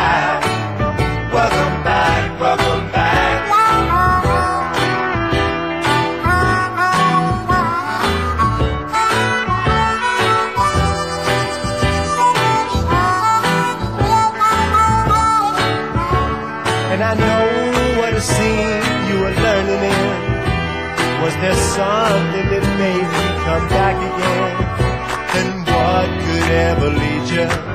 Again? And what could ever lead you?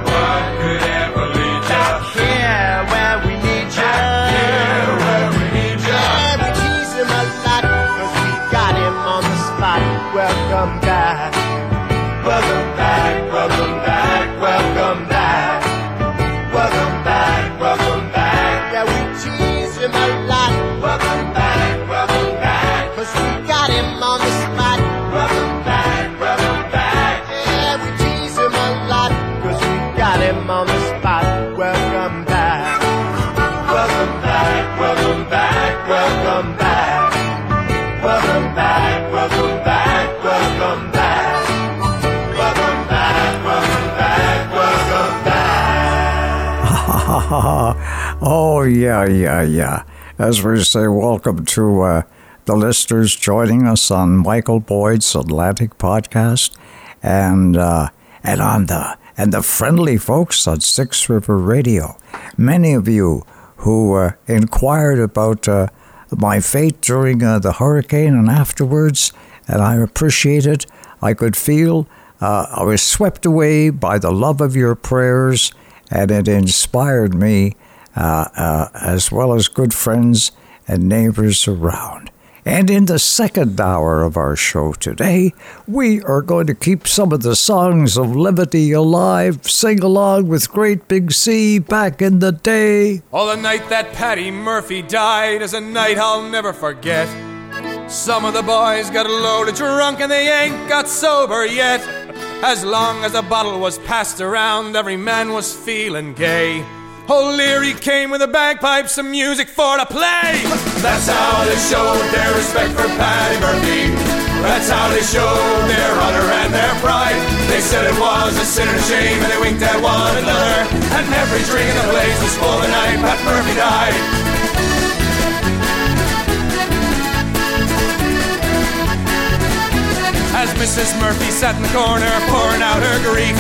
oh, yeah, yeah, yeah. As we say, welcome to uh, the listeners joining us on Michael Boyd's Atlantic podcast and uh, and on the and the friendly folks on Six River Radio. Many of you who uh, inquired about uh, my fate during uh, the hurricane and afterwards, and I appreciate it. I could feel uh, I was swept away by the love of your prayers, and it inspired me, uh, uh, as well as good friends and neighbors around. And in the second hour of our show today, we are going to keep some of the songs of levity alive, sing along with Great Big Sea back in the day. Oh, the night that Patty Murphy died is a night I'll never forget. Some of the boys got a loaded drunk and they ain't got sober yet. As long as a bottle was passed around, every man was feeling gay. Oh, O'Leary came with the bagpipes some music for to play. That's how they showed their respect for Patty Murphy. That's how they showed their honor and their pride. They said it was a sin and a shame, and they winked at one another. And every drink in the place was full the night Pat Murphy died. As Mrs. Murphy sat in the corner pouring out her grief,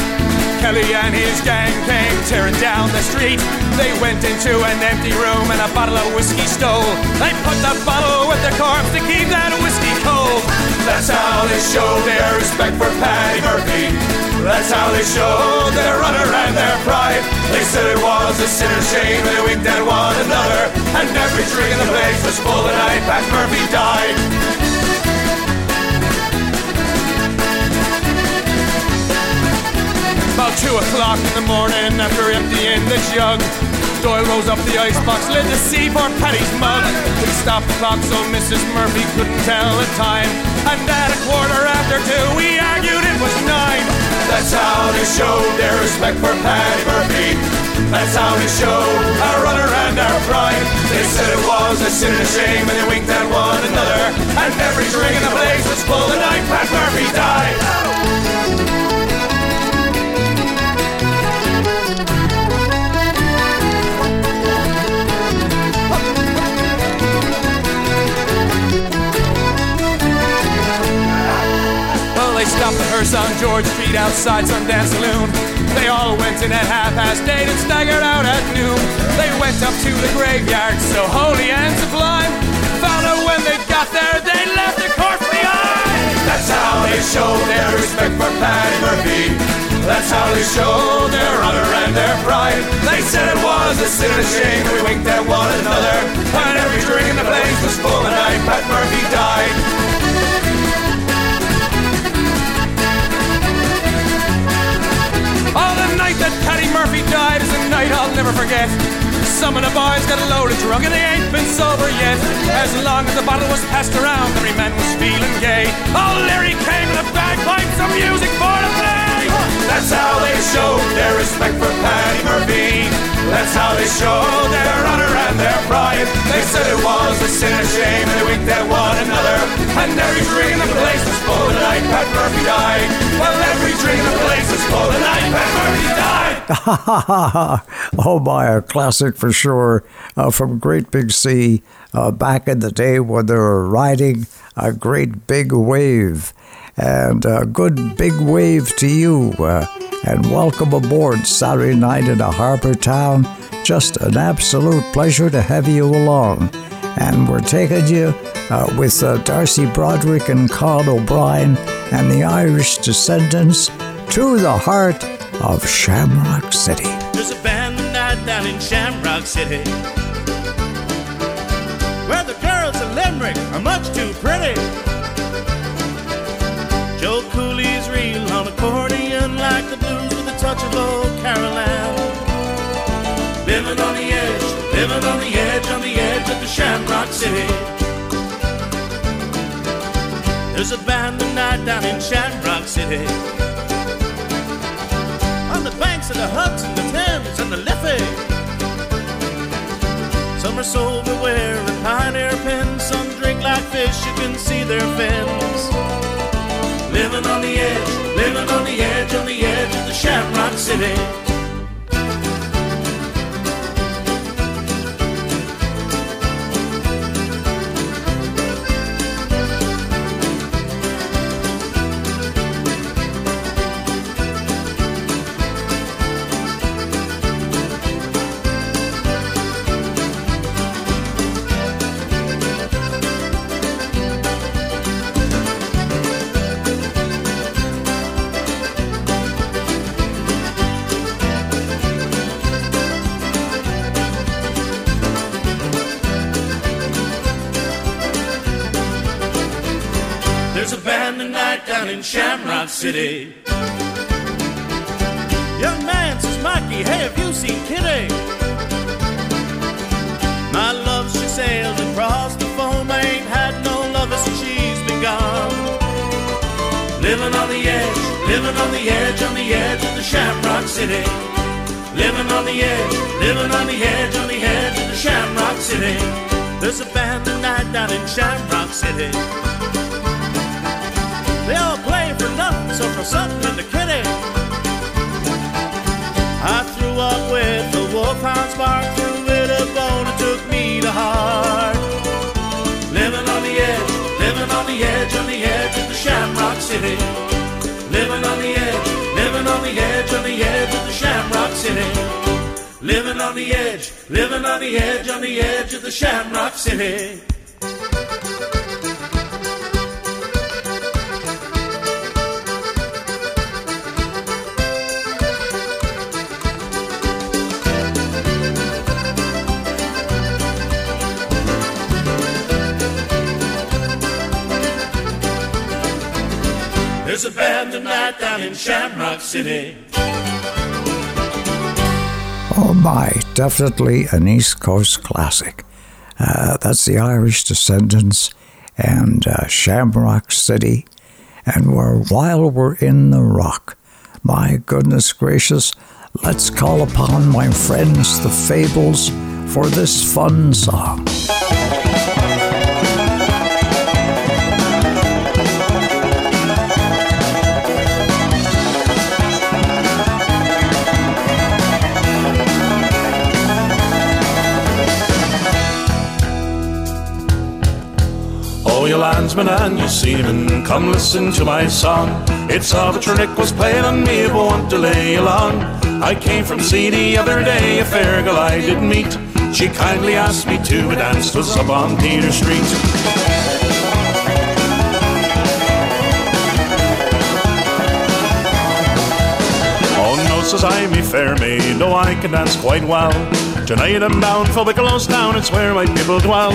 Kelly and his gang came tearing down the street. They went into an empty room and a bottle of whiskey stole. They put the bottle with the corpse to keep that whiskey cold. That's how they showed their respect for Patty Murphy. That's how they showed their honor and their pride. They said it was a sin and shame, they winked at one another. And every drink in the place was full the night Pat Murphy died. About two o'clock in the morning, after emptying the jug, Doyle rose up the icebox lid to see poor Patty's mug. He stopped the clock so Mrs. Murphy couldn't tell the time. And at a quarter after two, we argued it was nine. That's how they showed their respect for Patty Murphy. That's how they showed our honor and our pride. They said it was a sin and a shame, and they winked at one another. And every drink in the place was full the night Pat Murphy died. On George Street outside some dance saloon. They all went in at half past eight and staggered out at noon. They went up to the graveyard, so holy and sublime. Found out when they got there, they left the corpse behind. That's how they show their respect for Paddy Murphy. That's how they show their honor and their pride. They said it was a sin and a shame, we winked at one another. And every drink in the place was full the night Pat Murphy died. Never forget. Some of the boys got a loaded drunk and they ain't been sober yet. As long as the bottle was passed around, every man was feeling gay. Oh, Larry came with a bagpipe, some music for to play. That's how they show their respect for Paddy Murphy. That's how they show their honor and their pride. They said it was a sin and shame, and they winked at one another. And every drink in the place was full the night Pat Murphy died. Well, every drink in the place was full the night Pat Murphy died. oh my, a classic for sure uh, from Great Big Sea uh, back in the day when they were riding a great big wave. And a good big wave to you. Uh, and welcome aboard Saturday night in a harbor town. Just an absolute pleasure to have you along. And we're taking you uh, with uh, Darcy Broderick and Carl O'Brien and the Irish descendants to the heart of Shamrock City. There's a band night down in Shamrock City where the girls of Limerick are much too pretty. Reel on accordion like the blues with a touch of old Caroline. Living on the edge, living on the edge, on the edge of the Shamrock City. There's a band tonight down in Shamrock City on the banks of the Hudson, the Thames, and the Liffey. Some are sober wearing pioneer pins, some drink like fish, you can see their fins. Living on the edge, living on the edge, on the edge of the Shamrock City. Band down in Shamrock City. Young man says, Mikey, hey, have you seen Kitty? My love, she sailed across the foam. I ain't had no lover since she's been gone. Living on the edge, living on the edge, on the edge of the Shamrock City. Living on the edge, living on the edge, on the edge of the Shamrock City. There's a band tonight down in Shamrock City. For something in the kitty. I threw up with the wolfhound spark, threw it a bone and took me to heart. Living on the edge, living on the edge, on the edge of the Shamrock City. Living on the edge, living on the edge, on the edge of the Shamrock City. Living on the edge, living on the edge, on the edge of the Shamrock City. There's a band tonight down in Shamrock City. Oh my, definitely an East Coast classic. Uh, that's the Irish Descendants and uh, Shamrock City. And we're, while we're in the rock, my goodness gracious, let's call upon my friends, the Fables, for this fun song. know your landsman and your seaman. Come listen to my song. It's a Nick was playing on me, it won't delay you long. I came from sea the other day, a fair girl I didn't meet. She kindly asked me to a dance, was up on Peter Street. Oh, says I, me fair maid, no, I can dance quite well. Tonight I'm bound for Wicklow's town, it's where my people dwell.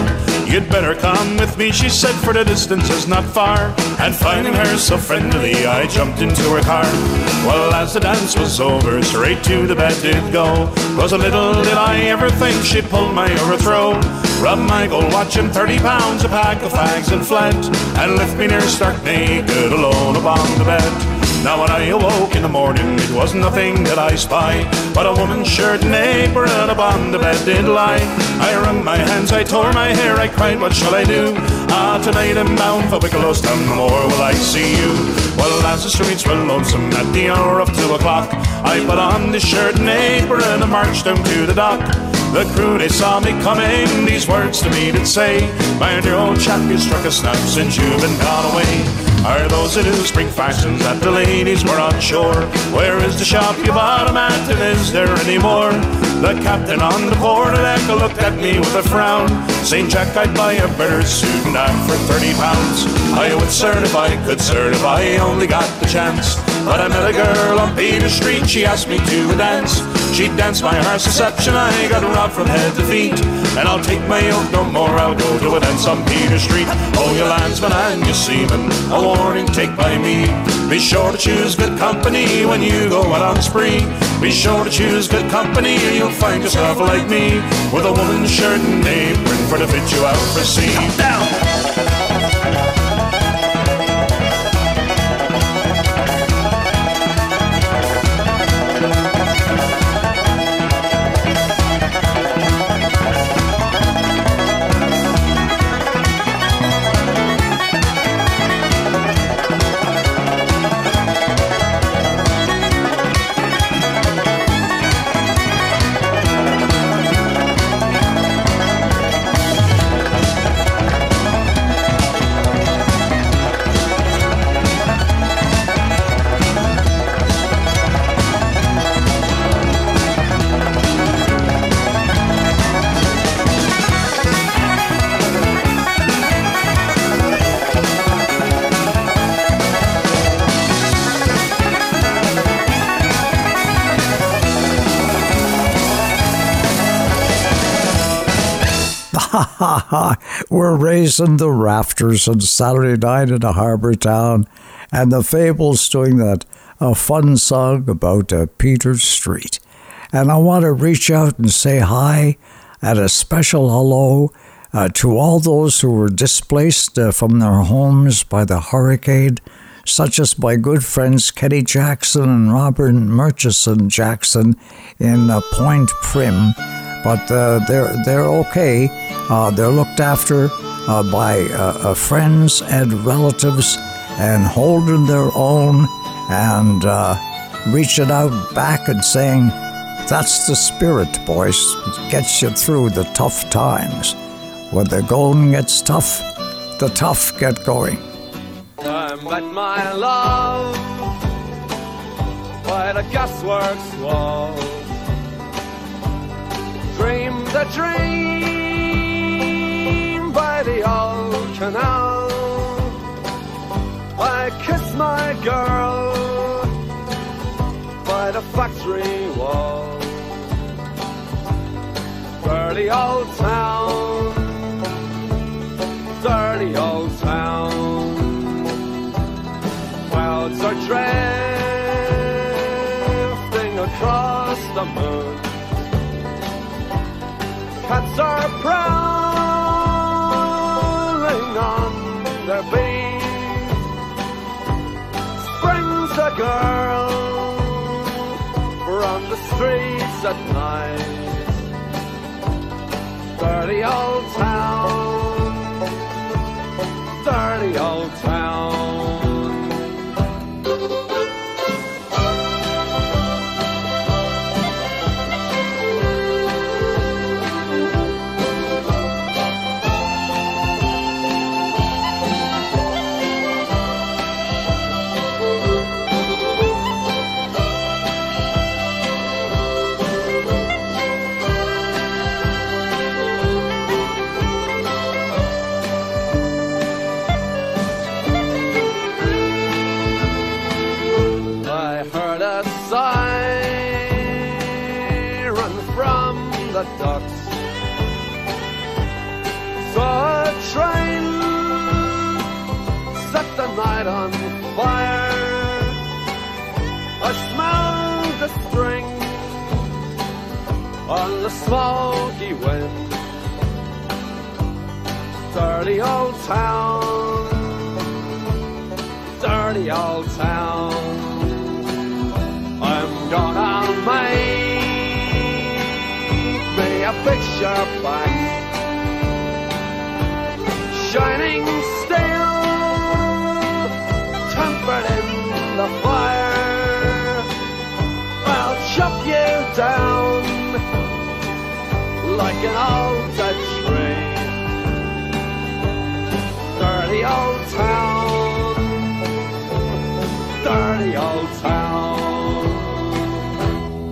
You'd better come with me, she said, for the distance is not far. And finding her so friendly, I jumped into her car. Well, as the dance was over, straight to the bed did go. Was a little did I ever think she'd pull my overthrow. Rub my gold watch and 30 pounds, a pack of fags and fled, and left me near stark naked alone upon the bed. Now when I awoke in the morning, it was nothing that I spy, but a woman's shirt and apron upon the bed did lie. I wrung my hands, I tore my hair, I cried, what shall I do? Ah, tonight I'm bound for Wicklow's town, no more will I see you. Well, as the streets were lonesome at the hour of two o'clock, I put on the shirt and apron and marched down to the dock. The crew, they saw me coming, these words to me did say, My dear old chap, you struck a snap since you've been gone away. Are those the new spring fashions that the ladies were on shore? Where is the shop you bought 'em at, and is there any more? The captain on the quarter deck looked at me with a frown, saying, Jack, I'd buy a better suit and that for 30 pounds. I would serve if I could serve if I only got the chance. But I met a girl on Peter Street, she asked me to a dance. She danced my heart's reception, I got robbed from head to feet. And I'll take my oath no more, I'll go to a dance on Peter Street. Oh, you landsmen and you seamen, a warning take by me. Be sure to choose good company when you go out on spree. Be sure to choose good company or you'll find yourself like me. With a woman's shirt and apron for to fit you out for sea. Down! We're raising the rafters on Saturday night in a harbour town, and the Fables doing that a fun song about uh, Peter Street. And I want to reach out and say hi and a special hello uh, to all those who were displaced uh, from their homes by the hurricane, such as my good friends Kenny Jackson and Robert Murchison Jackson in uh, Point Prim but uh, they're they're okay. Uh, they're looked after uh, by friends and relatives, and holding their own, and reaching out back and saying, "That's the spirit, boys. It gets you through the tough times. When the going gets tough, the tough get going." My love by the gasworks wall. Dreamed a dream by the old canal. I kiss my girl by the factory wall. Dirty old town, dirty old town. Clouds are drifting Cats are prowling on their beat. Springs a girl from the streets at night. Dirty old town, dirty old town. The on fire. I smell the spring on the smoky wind. Dirty old town, dirty old town. I'm gonna make me a picture back, shining steel, in the fire. I'll chop you down like an old Dutch tree. Dirty old town, dirty old town.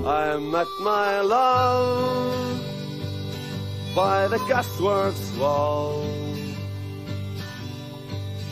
I met my love by the gasworks wall.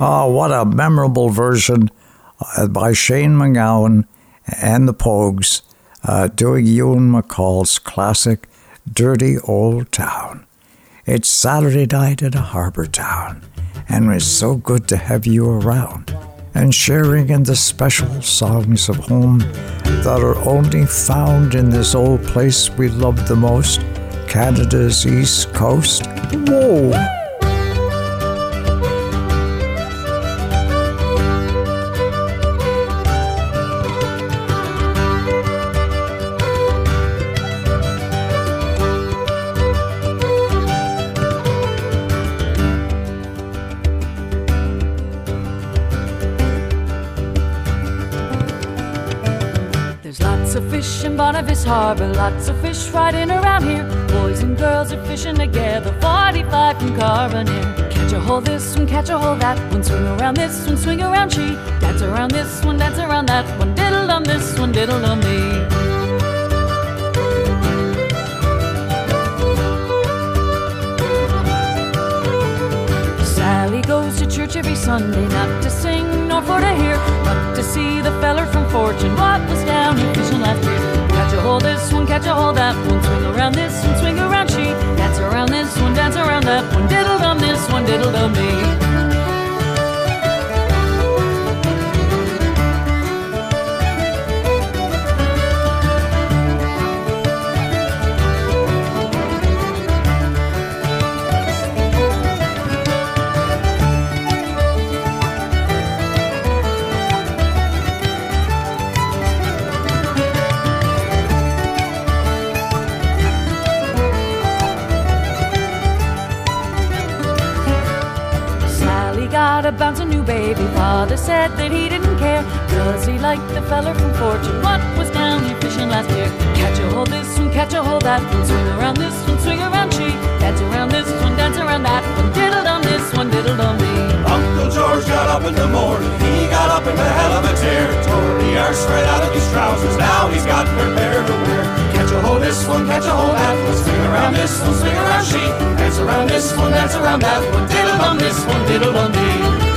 Oh, what a memorable version uh, by Shane MacGowan and the Pogues uh, doing Ewan MacColl's classic Dirty Old Town. It's Saturday night in a harbor town, and it's so good to have you around and sharing in the special songs of home that are only found in this old place we love the most, Canada's East Coast. Whoa! Harbor, lots of fish riding around here. Boys and girls are fishing together, 45 from Carbonear. Catch a hold this one, catch a hold that one, swing around this one, swing around she. Dance around this one, dance around that one, diddle on this one, diddle on me. Sally goes to church every Sunday, not to sing nor for to hear, but to see the feller from Fortune. What was down here fishing last year? Hold this one, catch a hold that one, swing around this one, swing around she. Dance around this one, dance around that one, diddle dum this one, diddle dum me. Sally got a new baby. Father said that he didn't care. Cause he liked the feller from Fortune. What was down here fishing last year? Catch a hold this one, catch a hold that one. Swing around this one, swing around she. Dance around this one, dance around that one. Diddle on this one, diddle dum me. Uncle George got up in the morning, he got up in a hell of a tear. Tore the arse right out of his trousers, now he's got pair to wear. Catch a hold this one, catch a hold that one, swing around this one, swing around she. Dance around this one, dance around that one, diddle dum this one, diddle dum dee.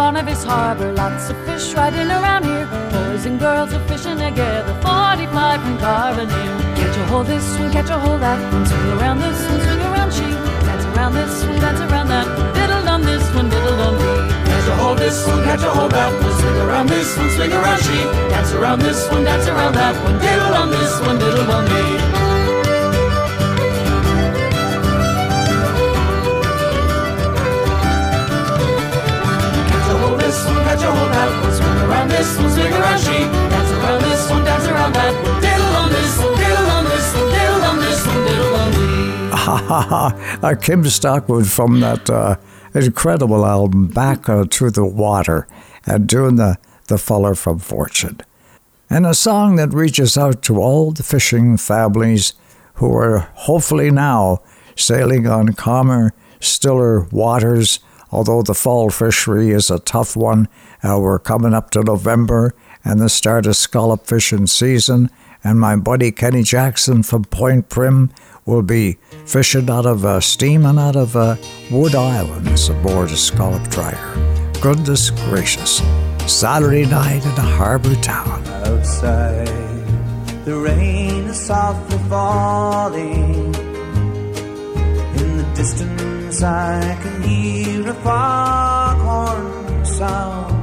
Bonneville Harbor, lots of fish riding around here. Boys and girls are fishing together, 45 from Carbonear. Catch a hold this one, catch a hold that one, swing around this one, swing around she. Dance around this one, dance around that diddle dum this one, diddle dum dee. Catch a hold this one, catch a hold that one, swing around this one, swing around she. Dance around this one, dance around that one, diddle dum this one, diddle dum dee. Hold that one, swing around this one, swing around she, dance around this dance around that. Ha ha ha! Uh, Kim Stockwood from that uh, incredible album Back uh, to the Water and doing the, the Feller from Fortune. And a song that reaches out to all the fishing families who are hopefully now sailing on calmer, stiller waters although the fall fishery is a tough one. Uh, we're coming up to November and the start of scallop fishing season, and my buddy Kenny Jackson from Point Prim will be fishing out of uh, steaming out of uh, Wood Islands aboard a scallop dryer. Goodness gracious. Saturday night in a harbor town. Outside, the rain is softly falling. In the distance, I can hear a foghorn sound.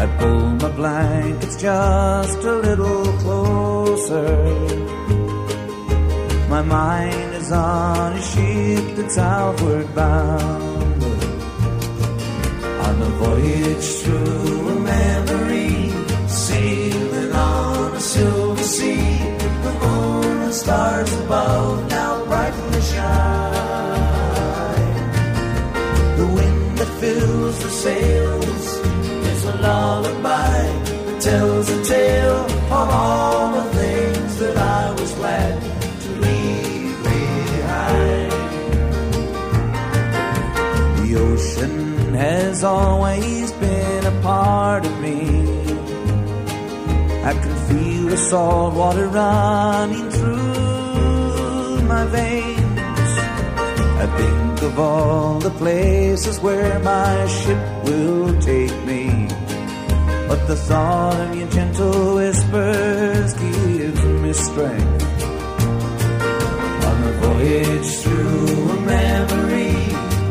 I pull my blankets just a little closer. My mind is on a ship that's outward bound. On a voyage through a memory, sailing on a silver sea. The moon and stars above now brightly shine. The wind that fills the a lullaby tells a tale of all the things that I was glad to leave behind. The ocean has always been a part of me. I can feel the salt water running through my veins. I think of all the places where my ship will take me. The thought of your gentle whispers gives me strength. On a voyage through a memory,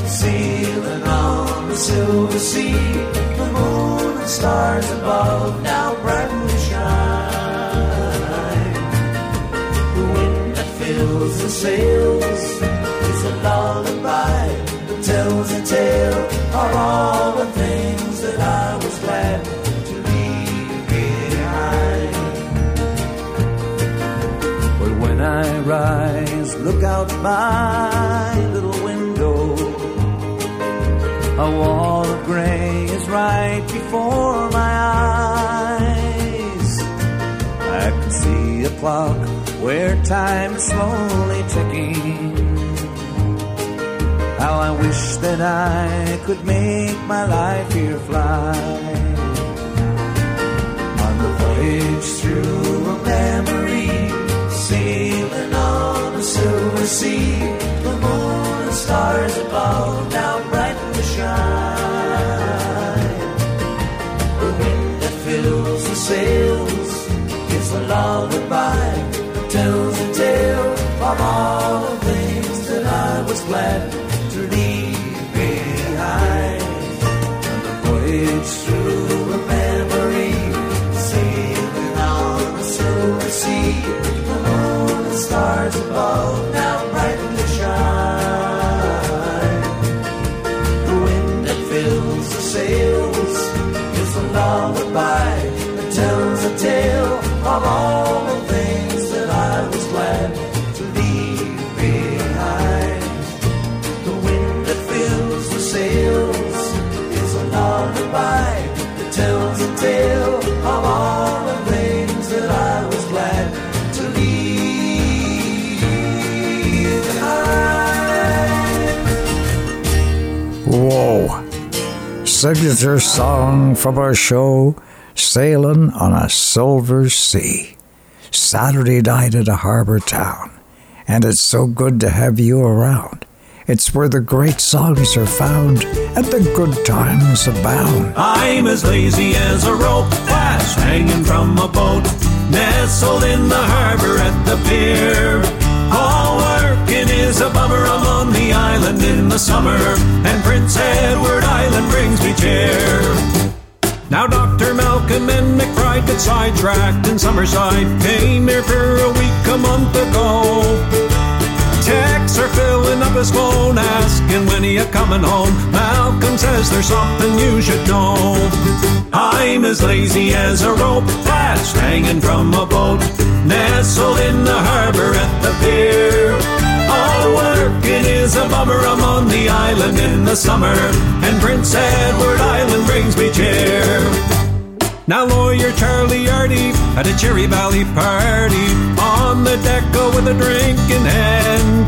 sailing on the silver sea, the moon and stars above now brightly shine. The wind that fills the sails is a lullaby that tells a tale of all the things when I rise, look out my little window. A wall of gray is right before my eyes. I can see a clock where time is slowly ticking. How I wish that I could make my life here fly. On the voyage through a memory, sailing on a silver sea, the moon and stars above now brightly shine. The wind that fills the sails is a lullaby tells a tale of all Signature song from our show, Sailing on a Silver Sea. Saturday night at a harbor town. And it's so good to have you around. It's where the great songs are found and the good times abound. I'm as lazy as a rope that's hanging from a boat, nestled in the harbor at the pier. All working is a bummer. Island in the summer, and Prince Edward Island brings me cheer. Now Dr. Malcolm and McBride got sidetracked in Summerside. Came here for a week a month ago. Texts are filling up his phone, asking when he a coming home. Malcolm says there's something you should know. I'm as lazy as a rope that's hanging from a boat, nestled in the harbor at the pier. All working is a bummer. I'm on the island in the summer, and Prince Edward Island brings me cheer. Now lawyer Charlie Artie at a Cherry Valley party on the deck with a drink in hand.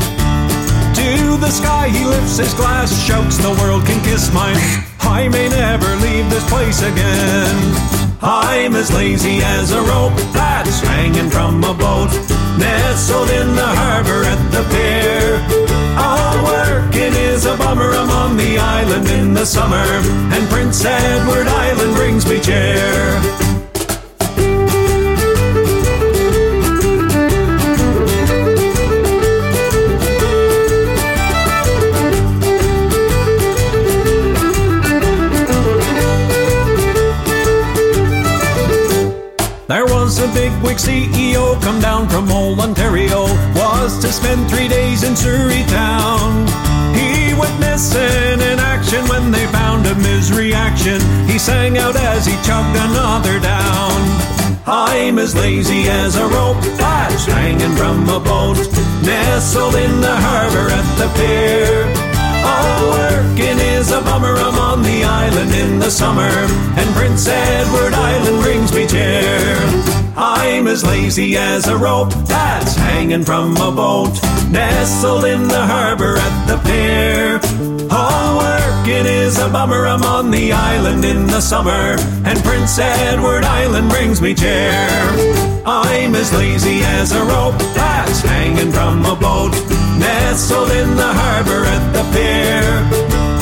To the sky he lifts his glass, shouts, "The world can kiss mine. I may never leave this place again." I'm as lazy as a rope that's hanging from a boat, nestled in the harbor at the pier. All working is a bummer. I'm on the island in the summer, and Prince Edward Island brings me cheer. There was a big wig CEO come down from old Ontario, was to spend three days in Souris town. He went missing in action when they found him his reaction. He sang out as he chugged another down. I'm as lazy as a rope that's hanging from a boat, nestled in the harbor at the pier. All working is a bummer. I'm on the island in the summer, and Prince Edward Island brings me cheer. I'm as lazy as a rope that's hanging from a boat, nestled in the harbor at the pier. Working is a bummer. I'm on the island in the summer, and Prince Edward Island brings me cheer. I'm as lazy as a rope that's hanging from a boat, nestled in the harbor at the pier.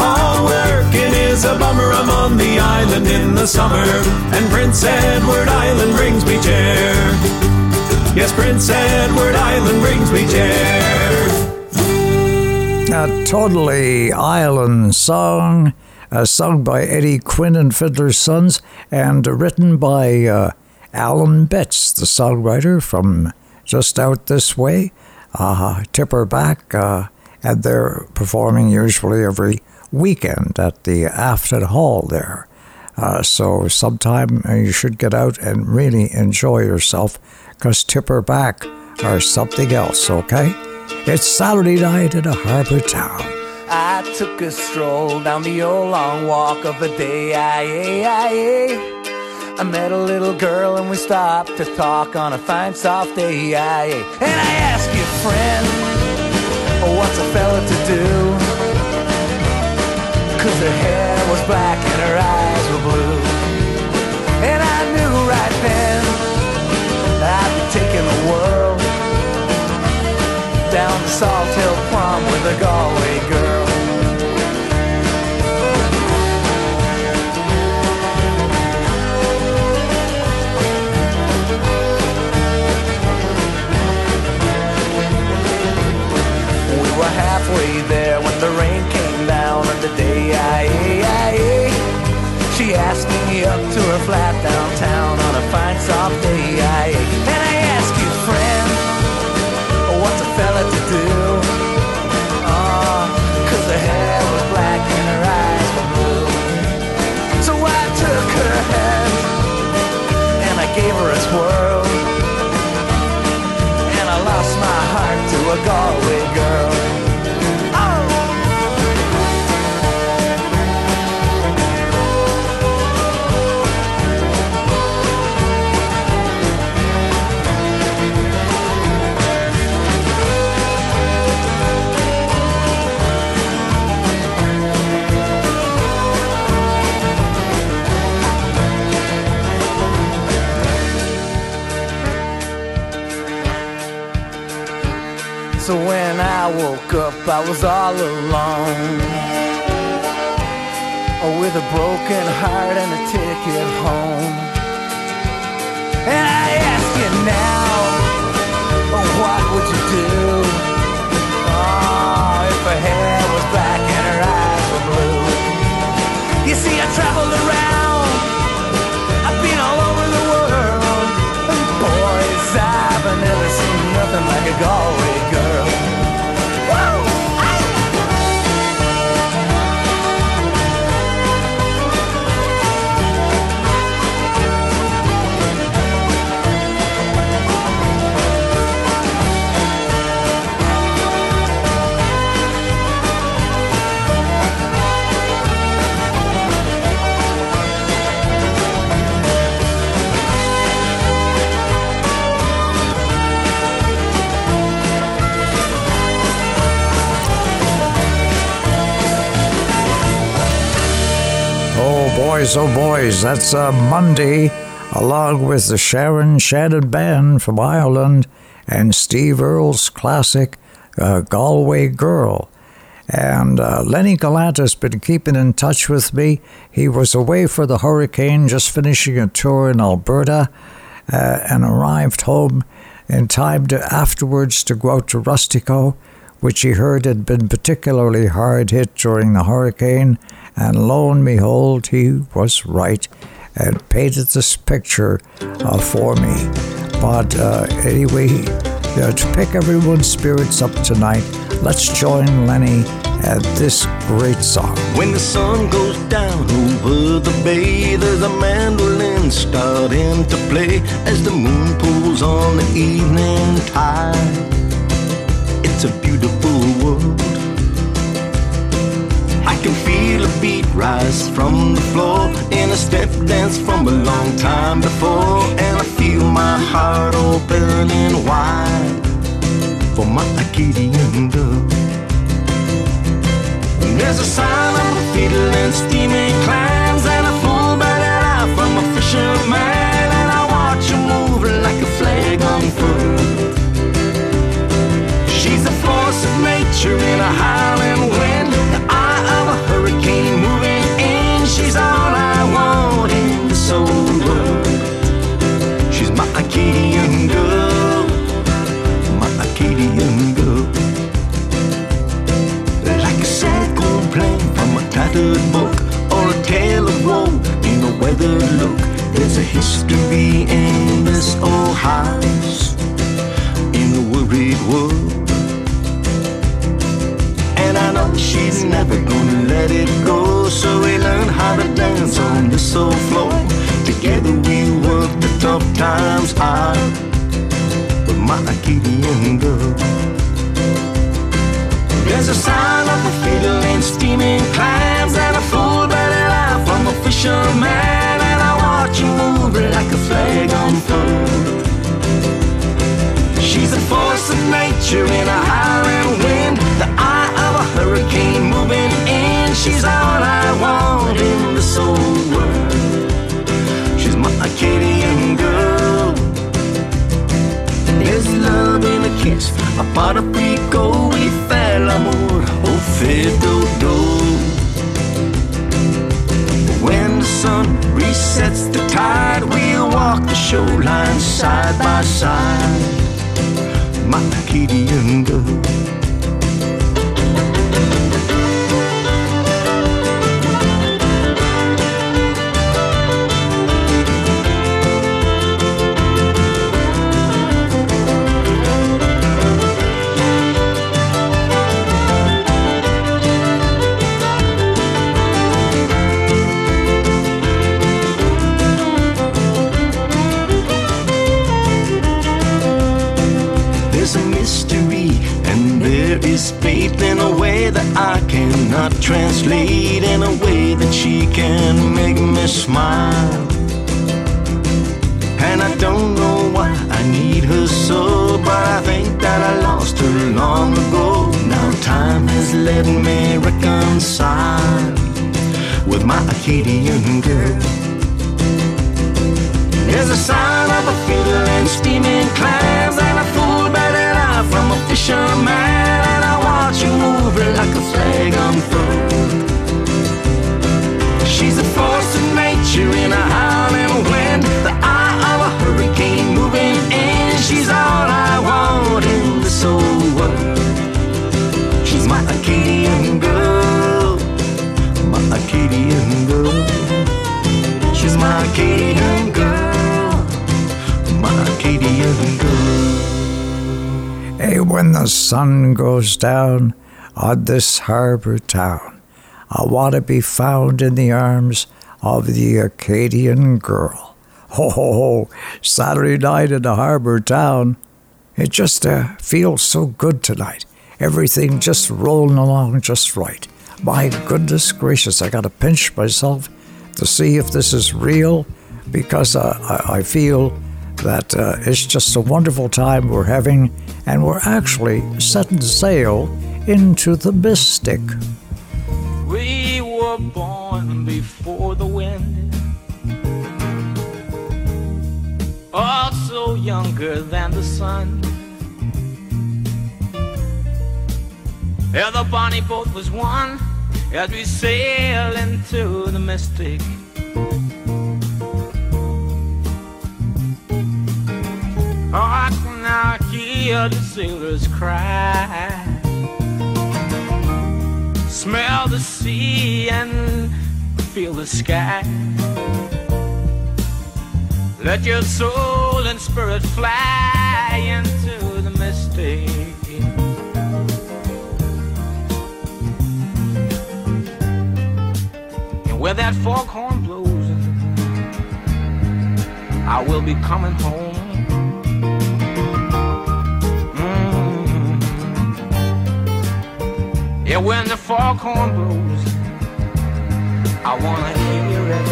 All working is a bummer. I'm on the island in the summer, and Prince Edward Island brings me cheer. Yes, Prince Edward Island brings me cheer. A totally island song, uh, sung by Eddie Quinn and Fiddler's Sons, and written by uh, Alan Betts, the songwriter from just out this way. Uh, Tipper back, uh, and they're performing usually every weekend at the Afton Hall there. Uh, so sometime uh, you should get out and really enjoy yourself because Tipper back are something else, okay? It's Saturday night at a harbor town. I took a stroll down the old long walk of the day. I, I, I met a little girl and we stopped to talk on a fine soft day. I, and I asked you, friend, what's a fella to do? Cause her hair was black and her eyes were blue. down to Salt Hill Prom with a Galway girl. We were halfway there when the rain came down on the day I, she asked me up to her flat downtown on a fine soft day. I, wanted to do. Uh, cause her hair was black and her eyes were blue. So I took her hand and I gave her a swirl, And I lost my heart to a Galway woke up, I was all alone. With a broken heart and a ticket home. And I ask you now, what would you do? Oh, if her hair boys, oh, boys, that's uh, Mundy, along with the Sharon Shannon Band from Ireland and Steve Earle's classic uh, Galway Girl. And uh, Lenny Gallant has been keeping in touch with me. He was away for the hurricane, just finishing a tour in Alberta, uh, and arrived home in time to afterwards to go out to Rustico, which he heard had been particularly hard hit during the hurricane. And lo and behold, he was right and painted this picture uh, for me. But uh, anyway, uh, to pick everyone's spirits up tonight, let's join Lenny at this great song. When the sun goes down over the bay, there's a mandolin starting to play as the moon pulls on the evening tide. Beautiful world. I can feel a beat rise from the floor in a step dance from a long time before, and I feel my heart opening wide for my Acadian girl. There's a sign of a fiddle and steaming clams and a full bellied eye from a fisherman, force of nature in a howling wind, the eye of a hurricane moving in. She's all I want in this old world. She's my Acadian girl, my Acadian girl. Like a sad gold plane from a tattered book or a tale of woe in a weathered look. There's a history in this old house in a worried world. And I know she's never gonna let it go. So we learn how to dance on this old floor. Together we work the tough times out with my Acadian girl. There's a sign of a fiddle and steaming clams and a full bellied eye from a fisherman. And I watch you move like a flag on unfurled. She's a force of nature in a howling wind, the hurricane moving in. She's all I want in this old world. She's my Acadian girl. There's love in a kiss, a pot of pico, we fell amor, oh fido do. When the sun resets the tide, we'll walk the shoreline side by side. My Acadian girl. Cannot translate, in a way that she can make me smile. And I don't know why I need her so, but I think that I lost her long ago. Now time has let me reconcile with my Acadian girl. There's a sign of a fiddle and steaming clams and a full bellied eye from a fisherman. And I watch her like a flag on unfurled. She's a force of nature in a howling wind, the eye of a hurricane moving in. She's all I want in this whole world. She's my Acadian girl, my Acadian girl. She's my Acadian When the sun goes down on this harbor town, I want to be found in the arms of the Acadian girl. Ho, ho, ho, Saturday night in the harbor town. It just uh, feels so good tonight. Everything just rolling along just right. My goodness gracious, I got to pinch myself to see if this is real because uh, I, I feel that uh, it's just a wonderful time we're having, and we're actually setting sail into the mystic. We were born before the wind, also younger than the sun. Yeah, the bonnie boat was one as we sail into the mystic. Oh, I can now hear the sailors cry. Smell the sea and feel the sky. Let your soul and spirit fly into the mystic. And where that foghorn blows, I will be coming home. Yeah, when the foghorn blows, I wanna hear it.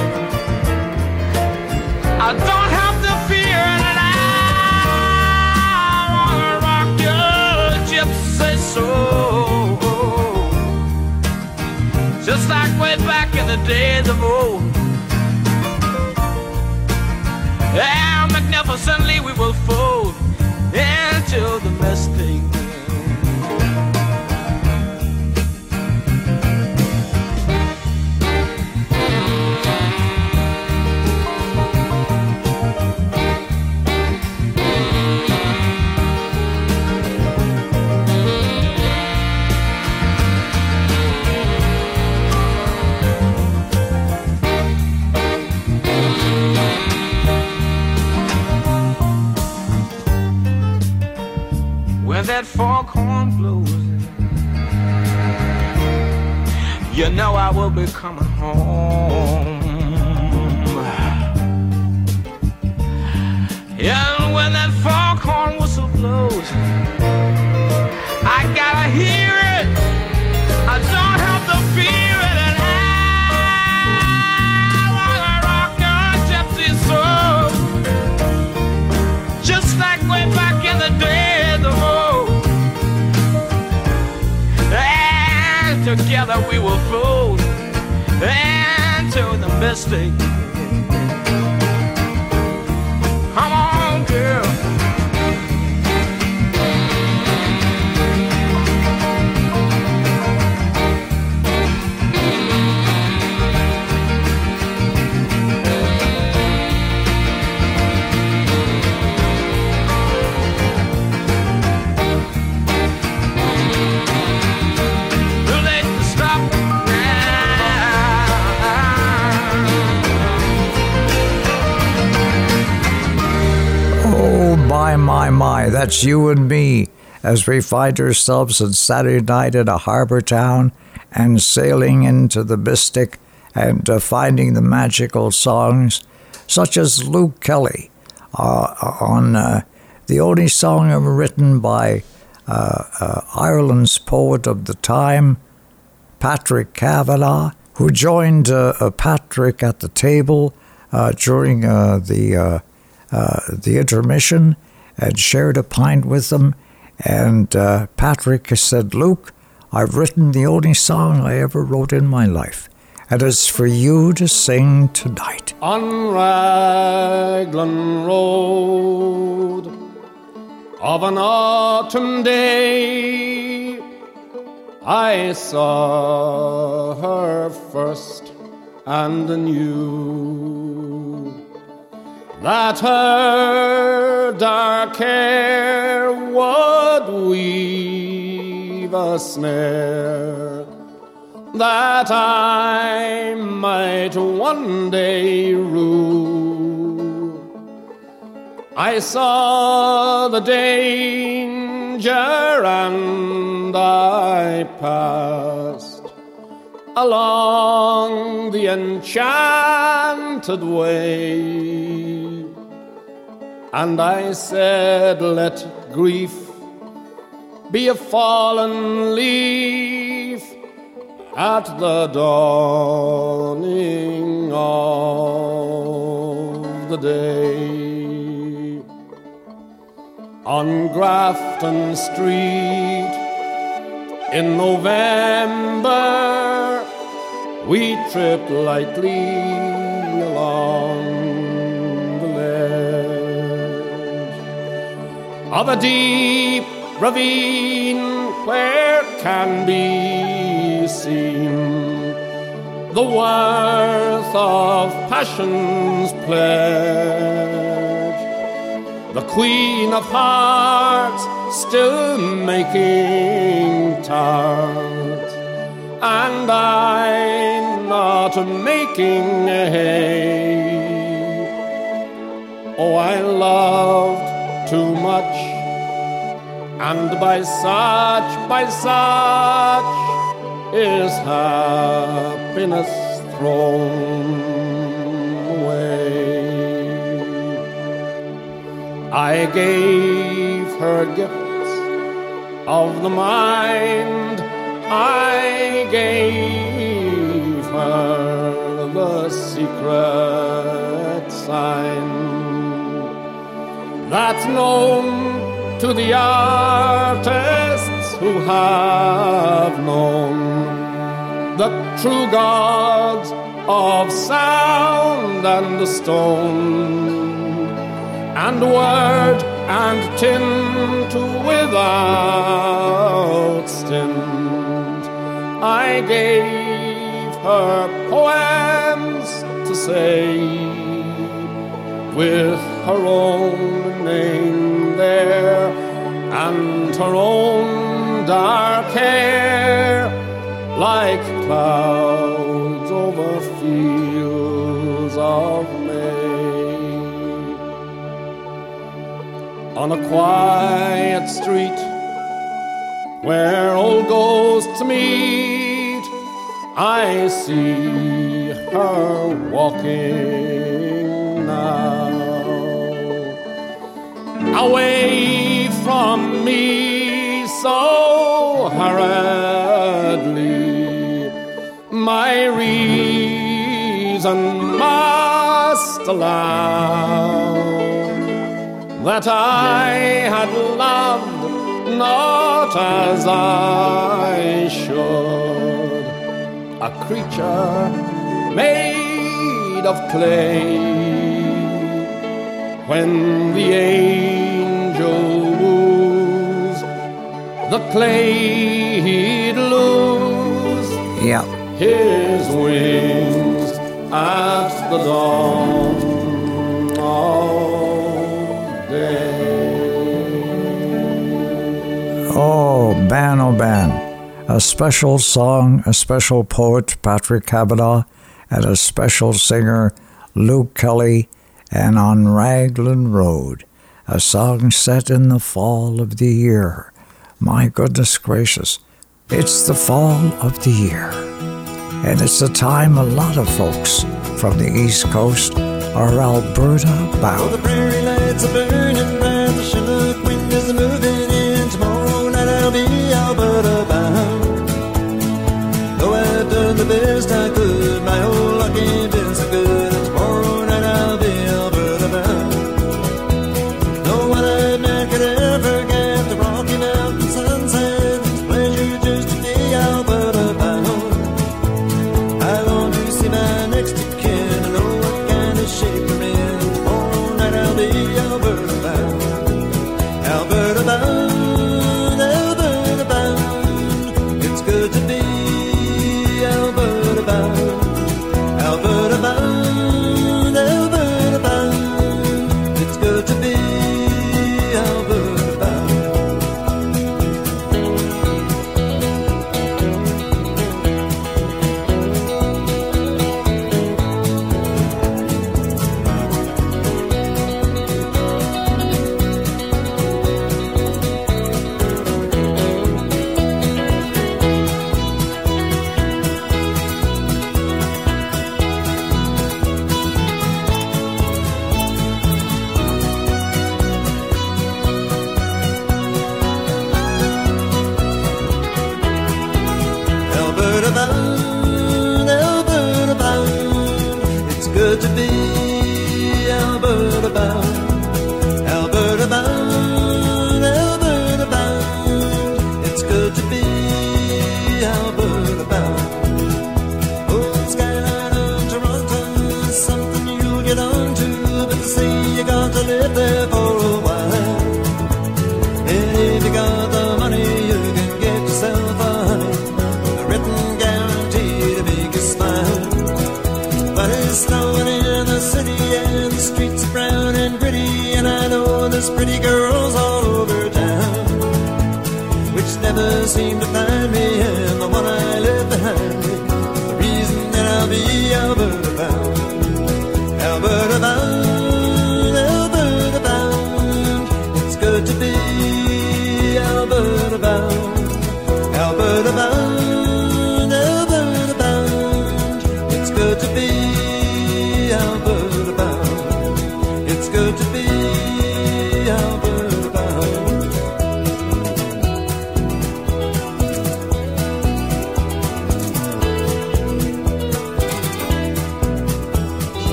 I don't have to fear it, I wanna rock your gypsy soul, just like way back in the days of old. And magnificently we will fold into the mystic. That foghorn blows, you know I will be coming home. Yeah, when that foghorn whistle blows, I gotta hear it. I don't have to fear together we will fold into the mystic. My, my, that's you and me as we find ourselves on Saturday night in a harbor town and sailing into the mystic and uh, finding the magical songs, such as Luke Kelly uh, on uh, the only song ever written by uh, uh, Ireland's poet of the time, Patrick Kavanagh, who joined uh, uh, Patrick at the table uh, during uh, the uh, uh, the intermission and shared a pint with them. And uh, Patrick said, "Luke, I've written the only song I ever wrote in my life, and it's for you to sing tonight." On Raglan Road of an autumn day, I saw her first and knew that her dark hair would weave a snare that I might one day rule. I saw the danger and I passed along the enchanted way. And I said, Let grief be a fallen leaf at the dawning of the day. On Grafton Street in November, we tripped lightly along of a deep ravine where can be seen the worth of passion's pledge. The Queen of Hearts still making tarts, and I not making a hay. Oh, I loved too much. And by such, by such is happiness thrown away. I gave her gifts of the mind, I gave her the secret sign that's known to the artists who have known the true gods of sound and the stone, and word and tint without stint. I gave her poems to say with her own name there and her own dark hair like clouds over fields of May. On a quiet street where old ghosts meet, I see her walking away from me so hurriedly. My reason must allow that I had loved not as I should, a creature made of clay when the angel woos, the clay he'd lose Yeah. his wings at the dawn of day. Oh, Ban oh Ban. A special song, a special poet, Patrick Kavanagh, and a special singer, Luke Kelly, and on Raglan Road, a song set in the fall of the year. My goodness gracious, it's the fall of the year. And it's the time a lot of folks from the East Coast are Alberta Oh, bound. the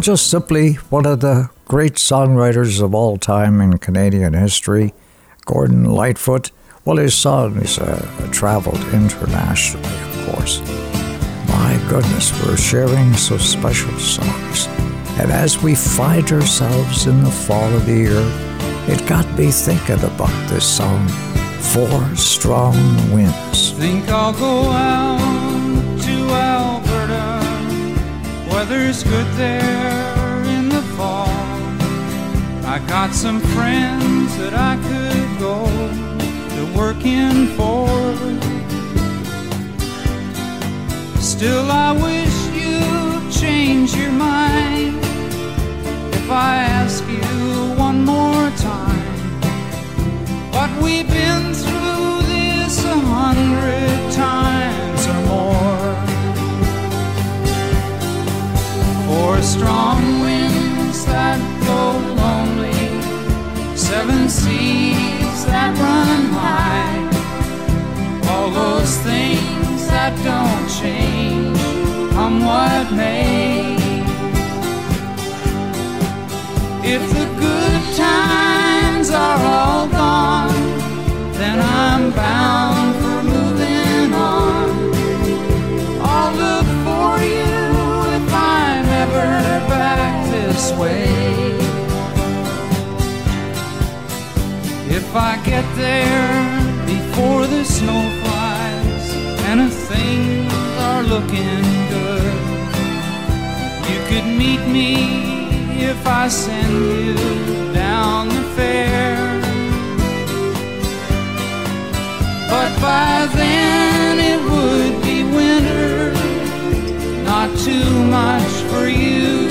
Just simply one of the great songwriters of all time in Canadian history, Gordon Lightfoot. Well, his songs uh, traveled internationally, of course. My goodness, we're sharing so special songs. And as we find ourselves in the fall of the year, it got me thinking about this song, Four Strong Winds. Think I'll go out Weather's good there in the fall. I got some friends that I could go to working for. Still, I wish you'd change your mind if I ask you one more time. But we've been through this a hundred times or more. Four strong winds that blow lonely, seven seas that run high. All those things that don't change, come what may. If the good times are all gone, then I'm bound this way. If I get there before the snow flies and if things are looking good, you could meet me if I send you down the fair. But by then it would be winter, not too much for you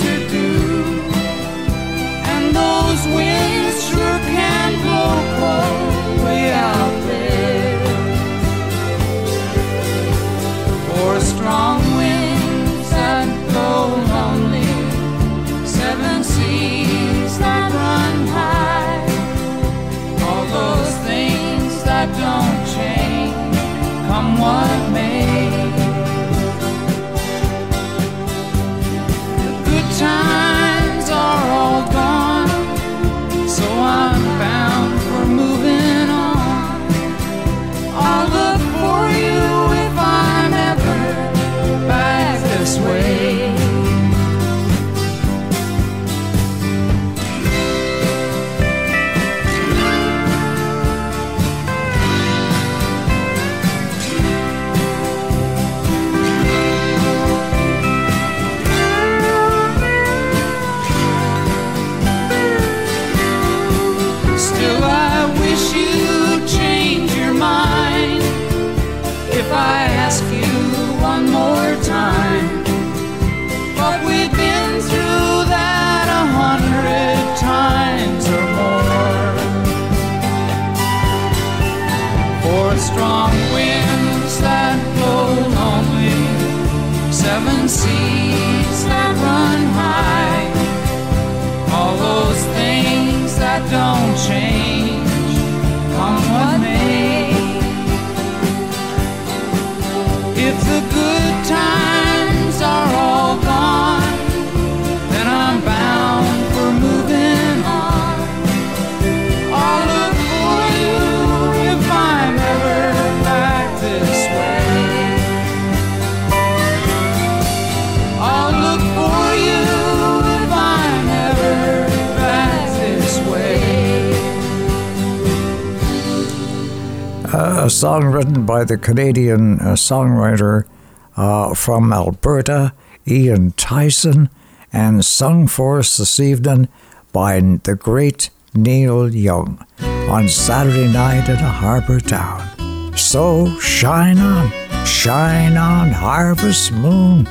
song written by the Canadian uh, songwriter uh, from Alberta, Ian Tyson, and sung for us this evening by the great Neil Young on Saturday night at a harbour town. So shine on, shine on, harvest moon.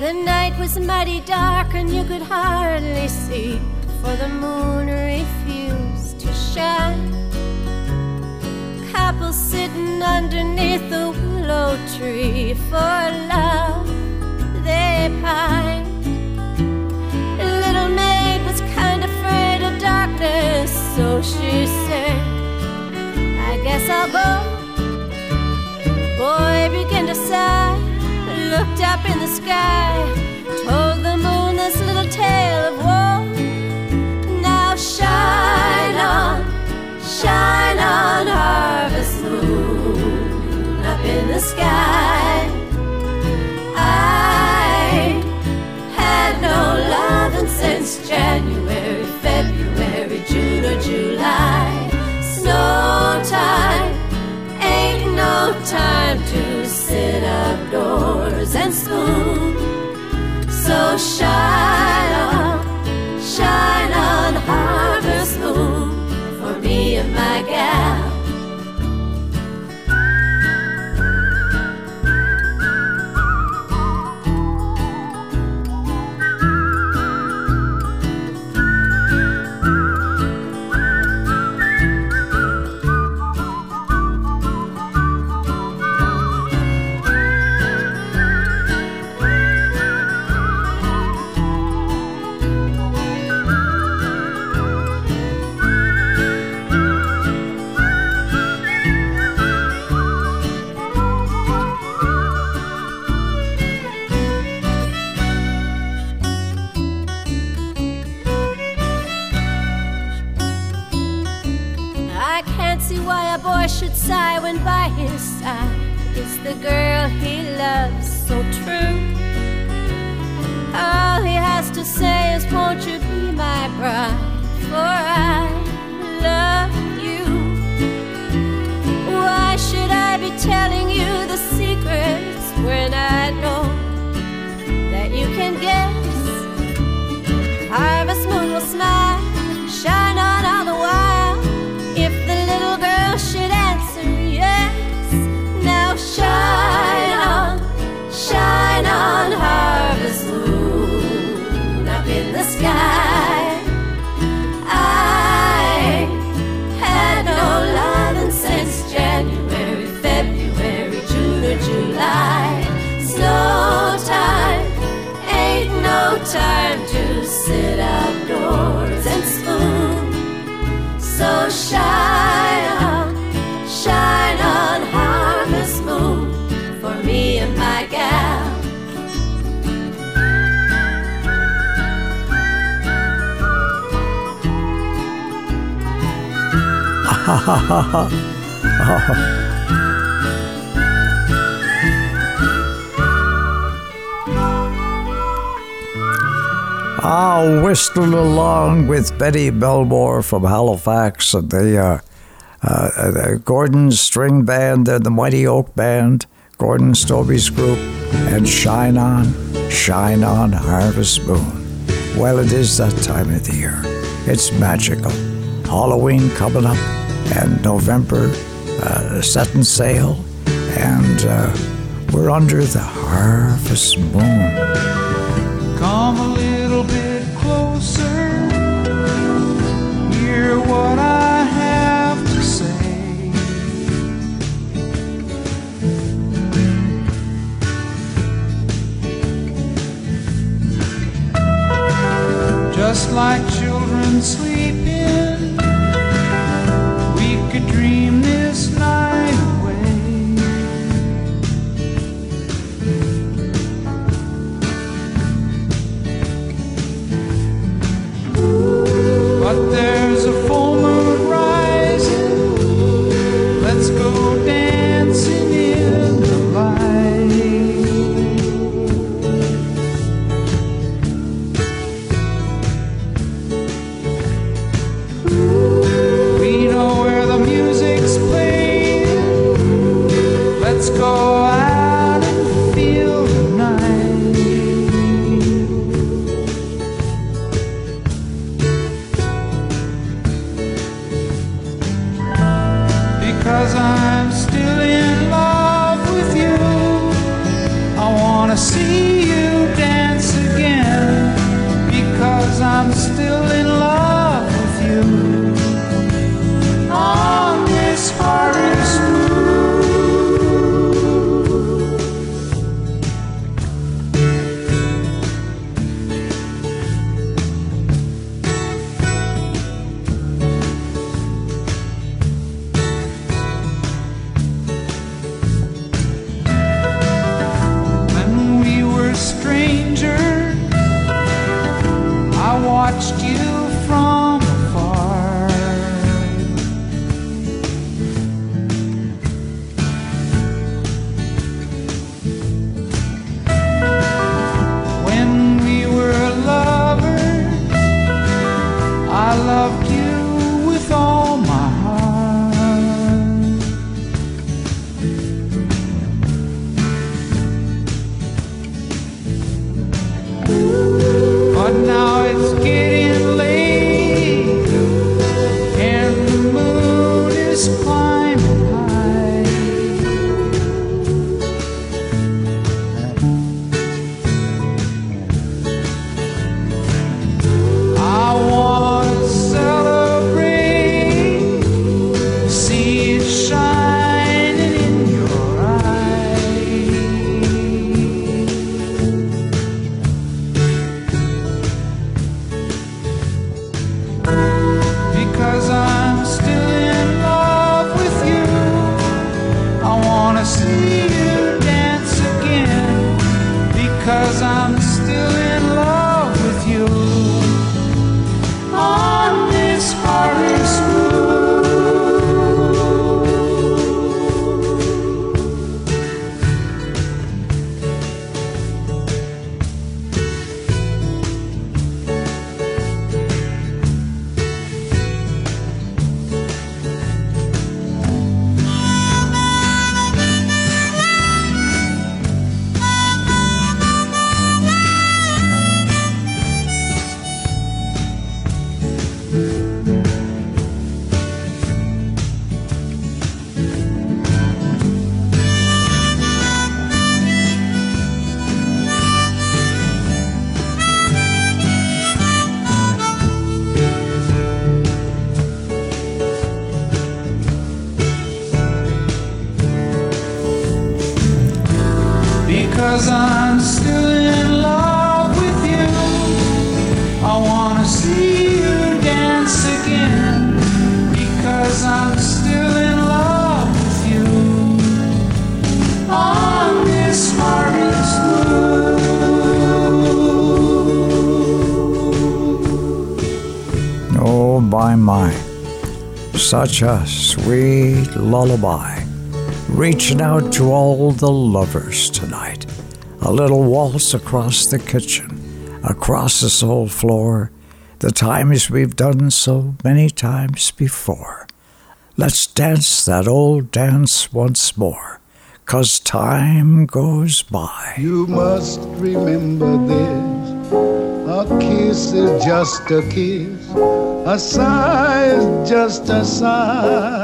The night was mighty dark and you could hardly see, for the moon refused to shine. Couple sitting underneath the willow tree for love they pined. Little maid was kind of afraid of darkness, so she said, I guess I'll go. Boy began to sigh, looked up in the sky, told the moon this little tale of woe. Now shine on, shine on, harvest moon, up in the sky. I had no loving since January, February, June, or July. Snow time ain't no time to sit outdoors and spoon. So shine on, shine on, harvest moon me my gal. Sigh when by his side is the girl he loves so true. All he has to say is, Won't you be my bride? For I love you. Why should I be telling you the secrets when I know that you can guess? Harvest moon will smile, shine on Ha ha ha ha. I'll whistle along with Betty Belmore from Halifax and the, uh, uh, the Gordon String Band and the Mighty Oak Band, Gordon Stobbe's group, and Shine On, Shine On Harvest Moon. Well, it is that time of the year. It's magical. Halloween coming up, and November uh, setting sail, and uh, we're under the harvest moon. Come a little bit closer. Hear what I have to say. Just like children sleeping, dream this night lullaby. Reaching out to all the lovers tonight. A little waltz across the kitchen, across this old floor, the times we've done so many times before. Let's dance that old dance once more, 'cause time goes by. You must remember this. A kiss is just a kiss. A sigh is just a sigh.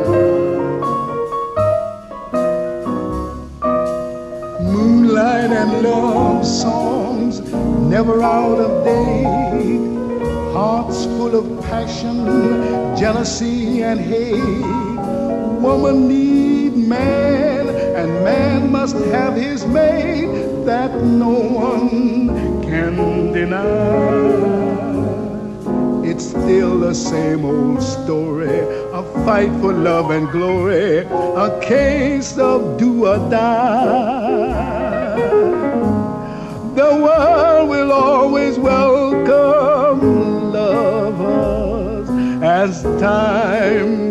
Love songs never out of date. Hearts full of passion, jealousy, and hate. Woman need man, and man must have his mate that no one can deny. It's still the same old story, a fight for love and glory, a case of do or die. The world will always welcome lovers as time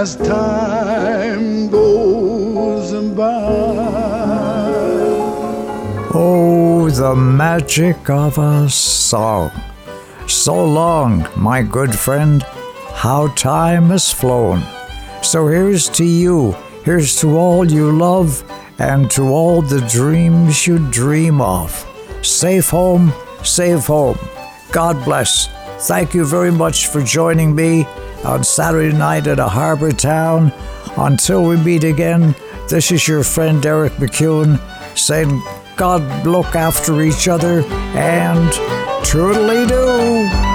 As time goes by. Oh, the magic of a song. So long, my good friend, how time has flown. So here's to you, here's to all you love, and to all the dreams you dream of. Safe home, safe home. God bless. Thank you very much for joining me on Saturday night at a harbor town. Until we meet again, this is your friend Eric MacEwen saying, God look after each other and toodly doo.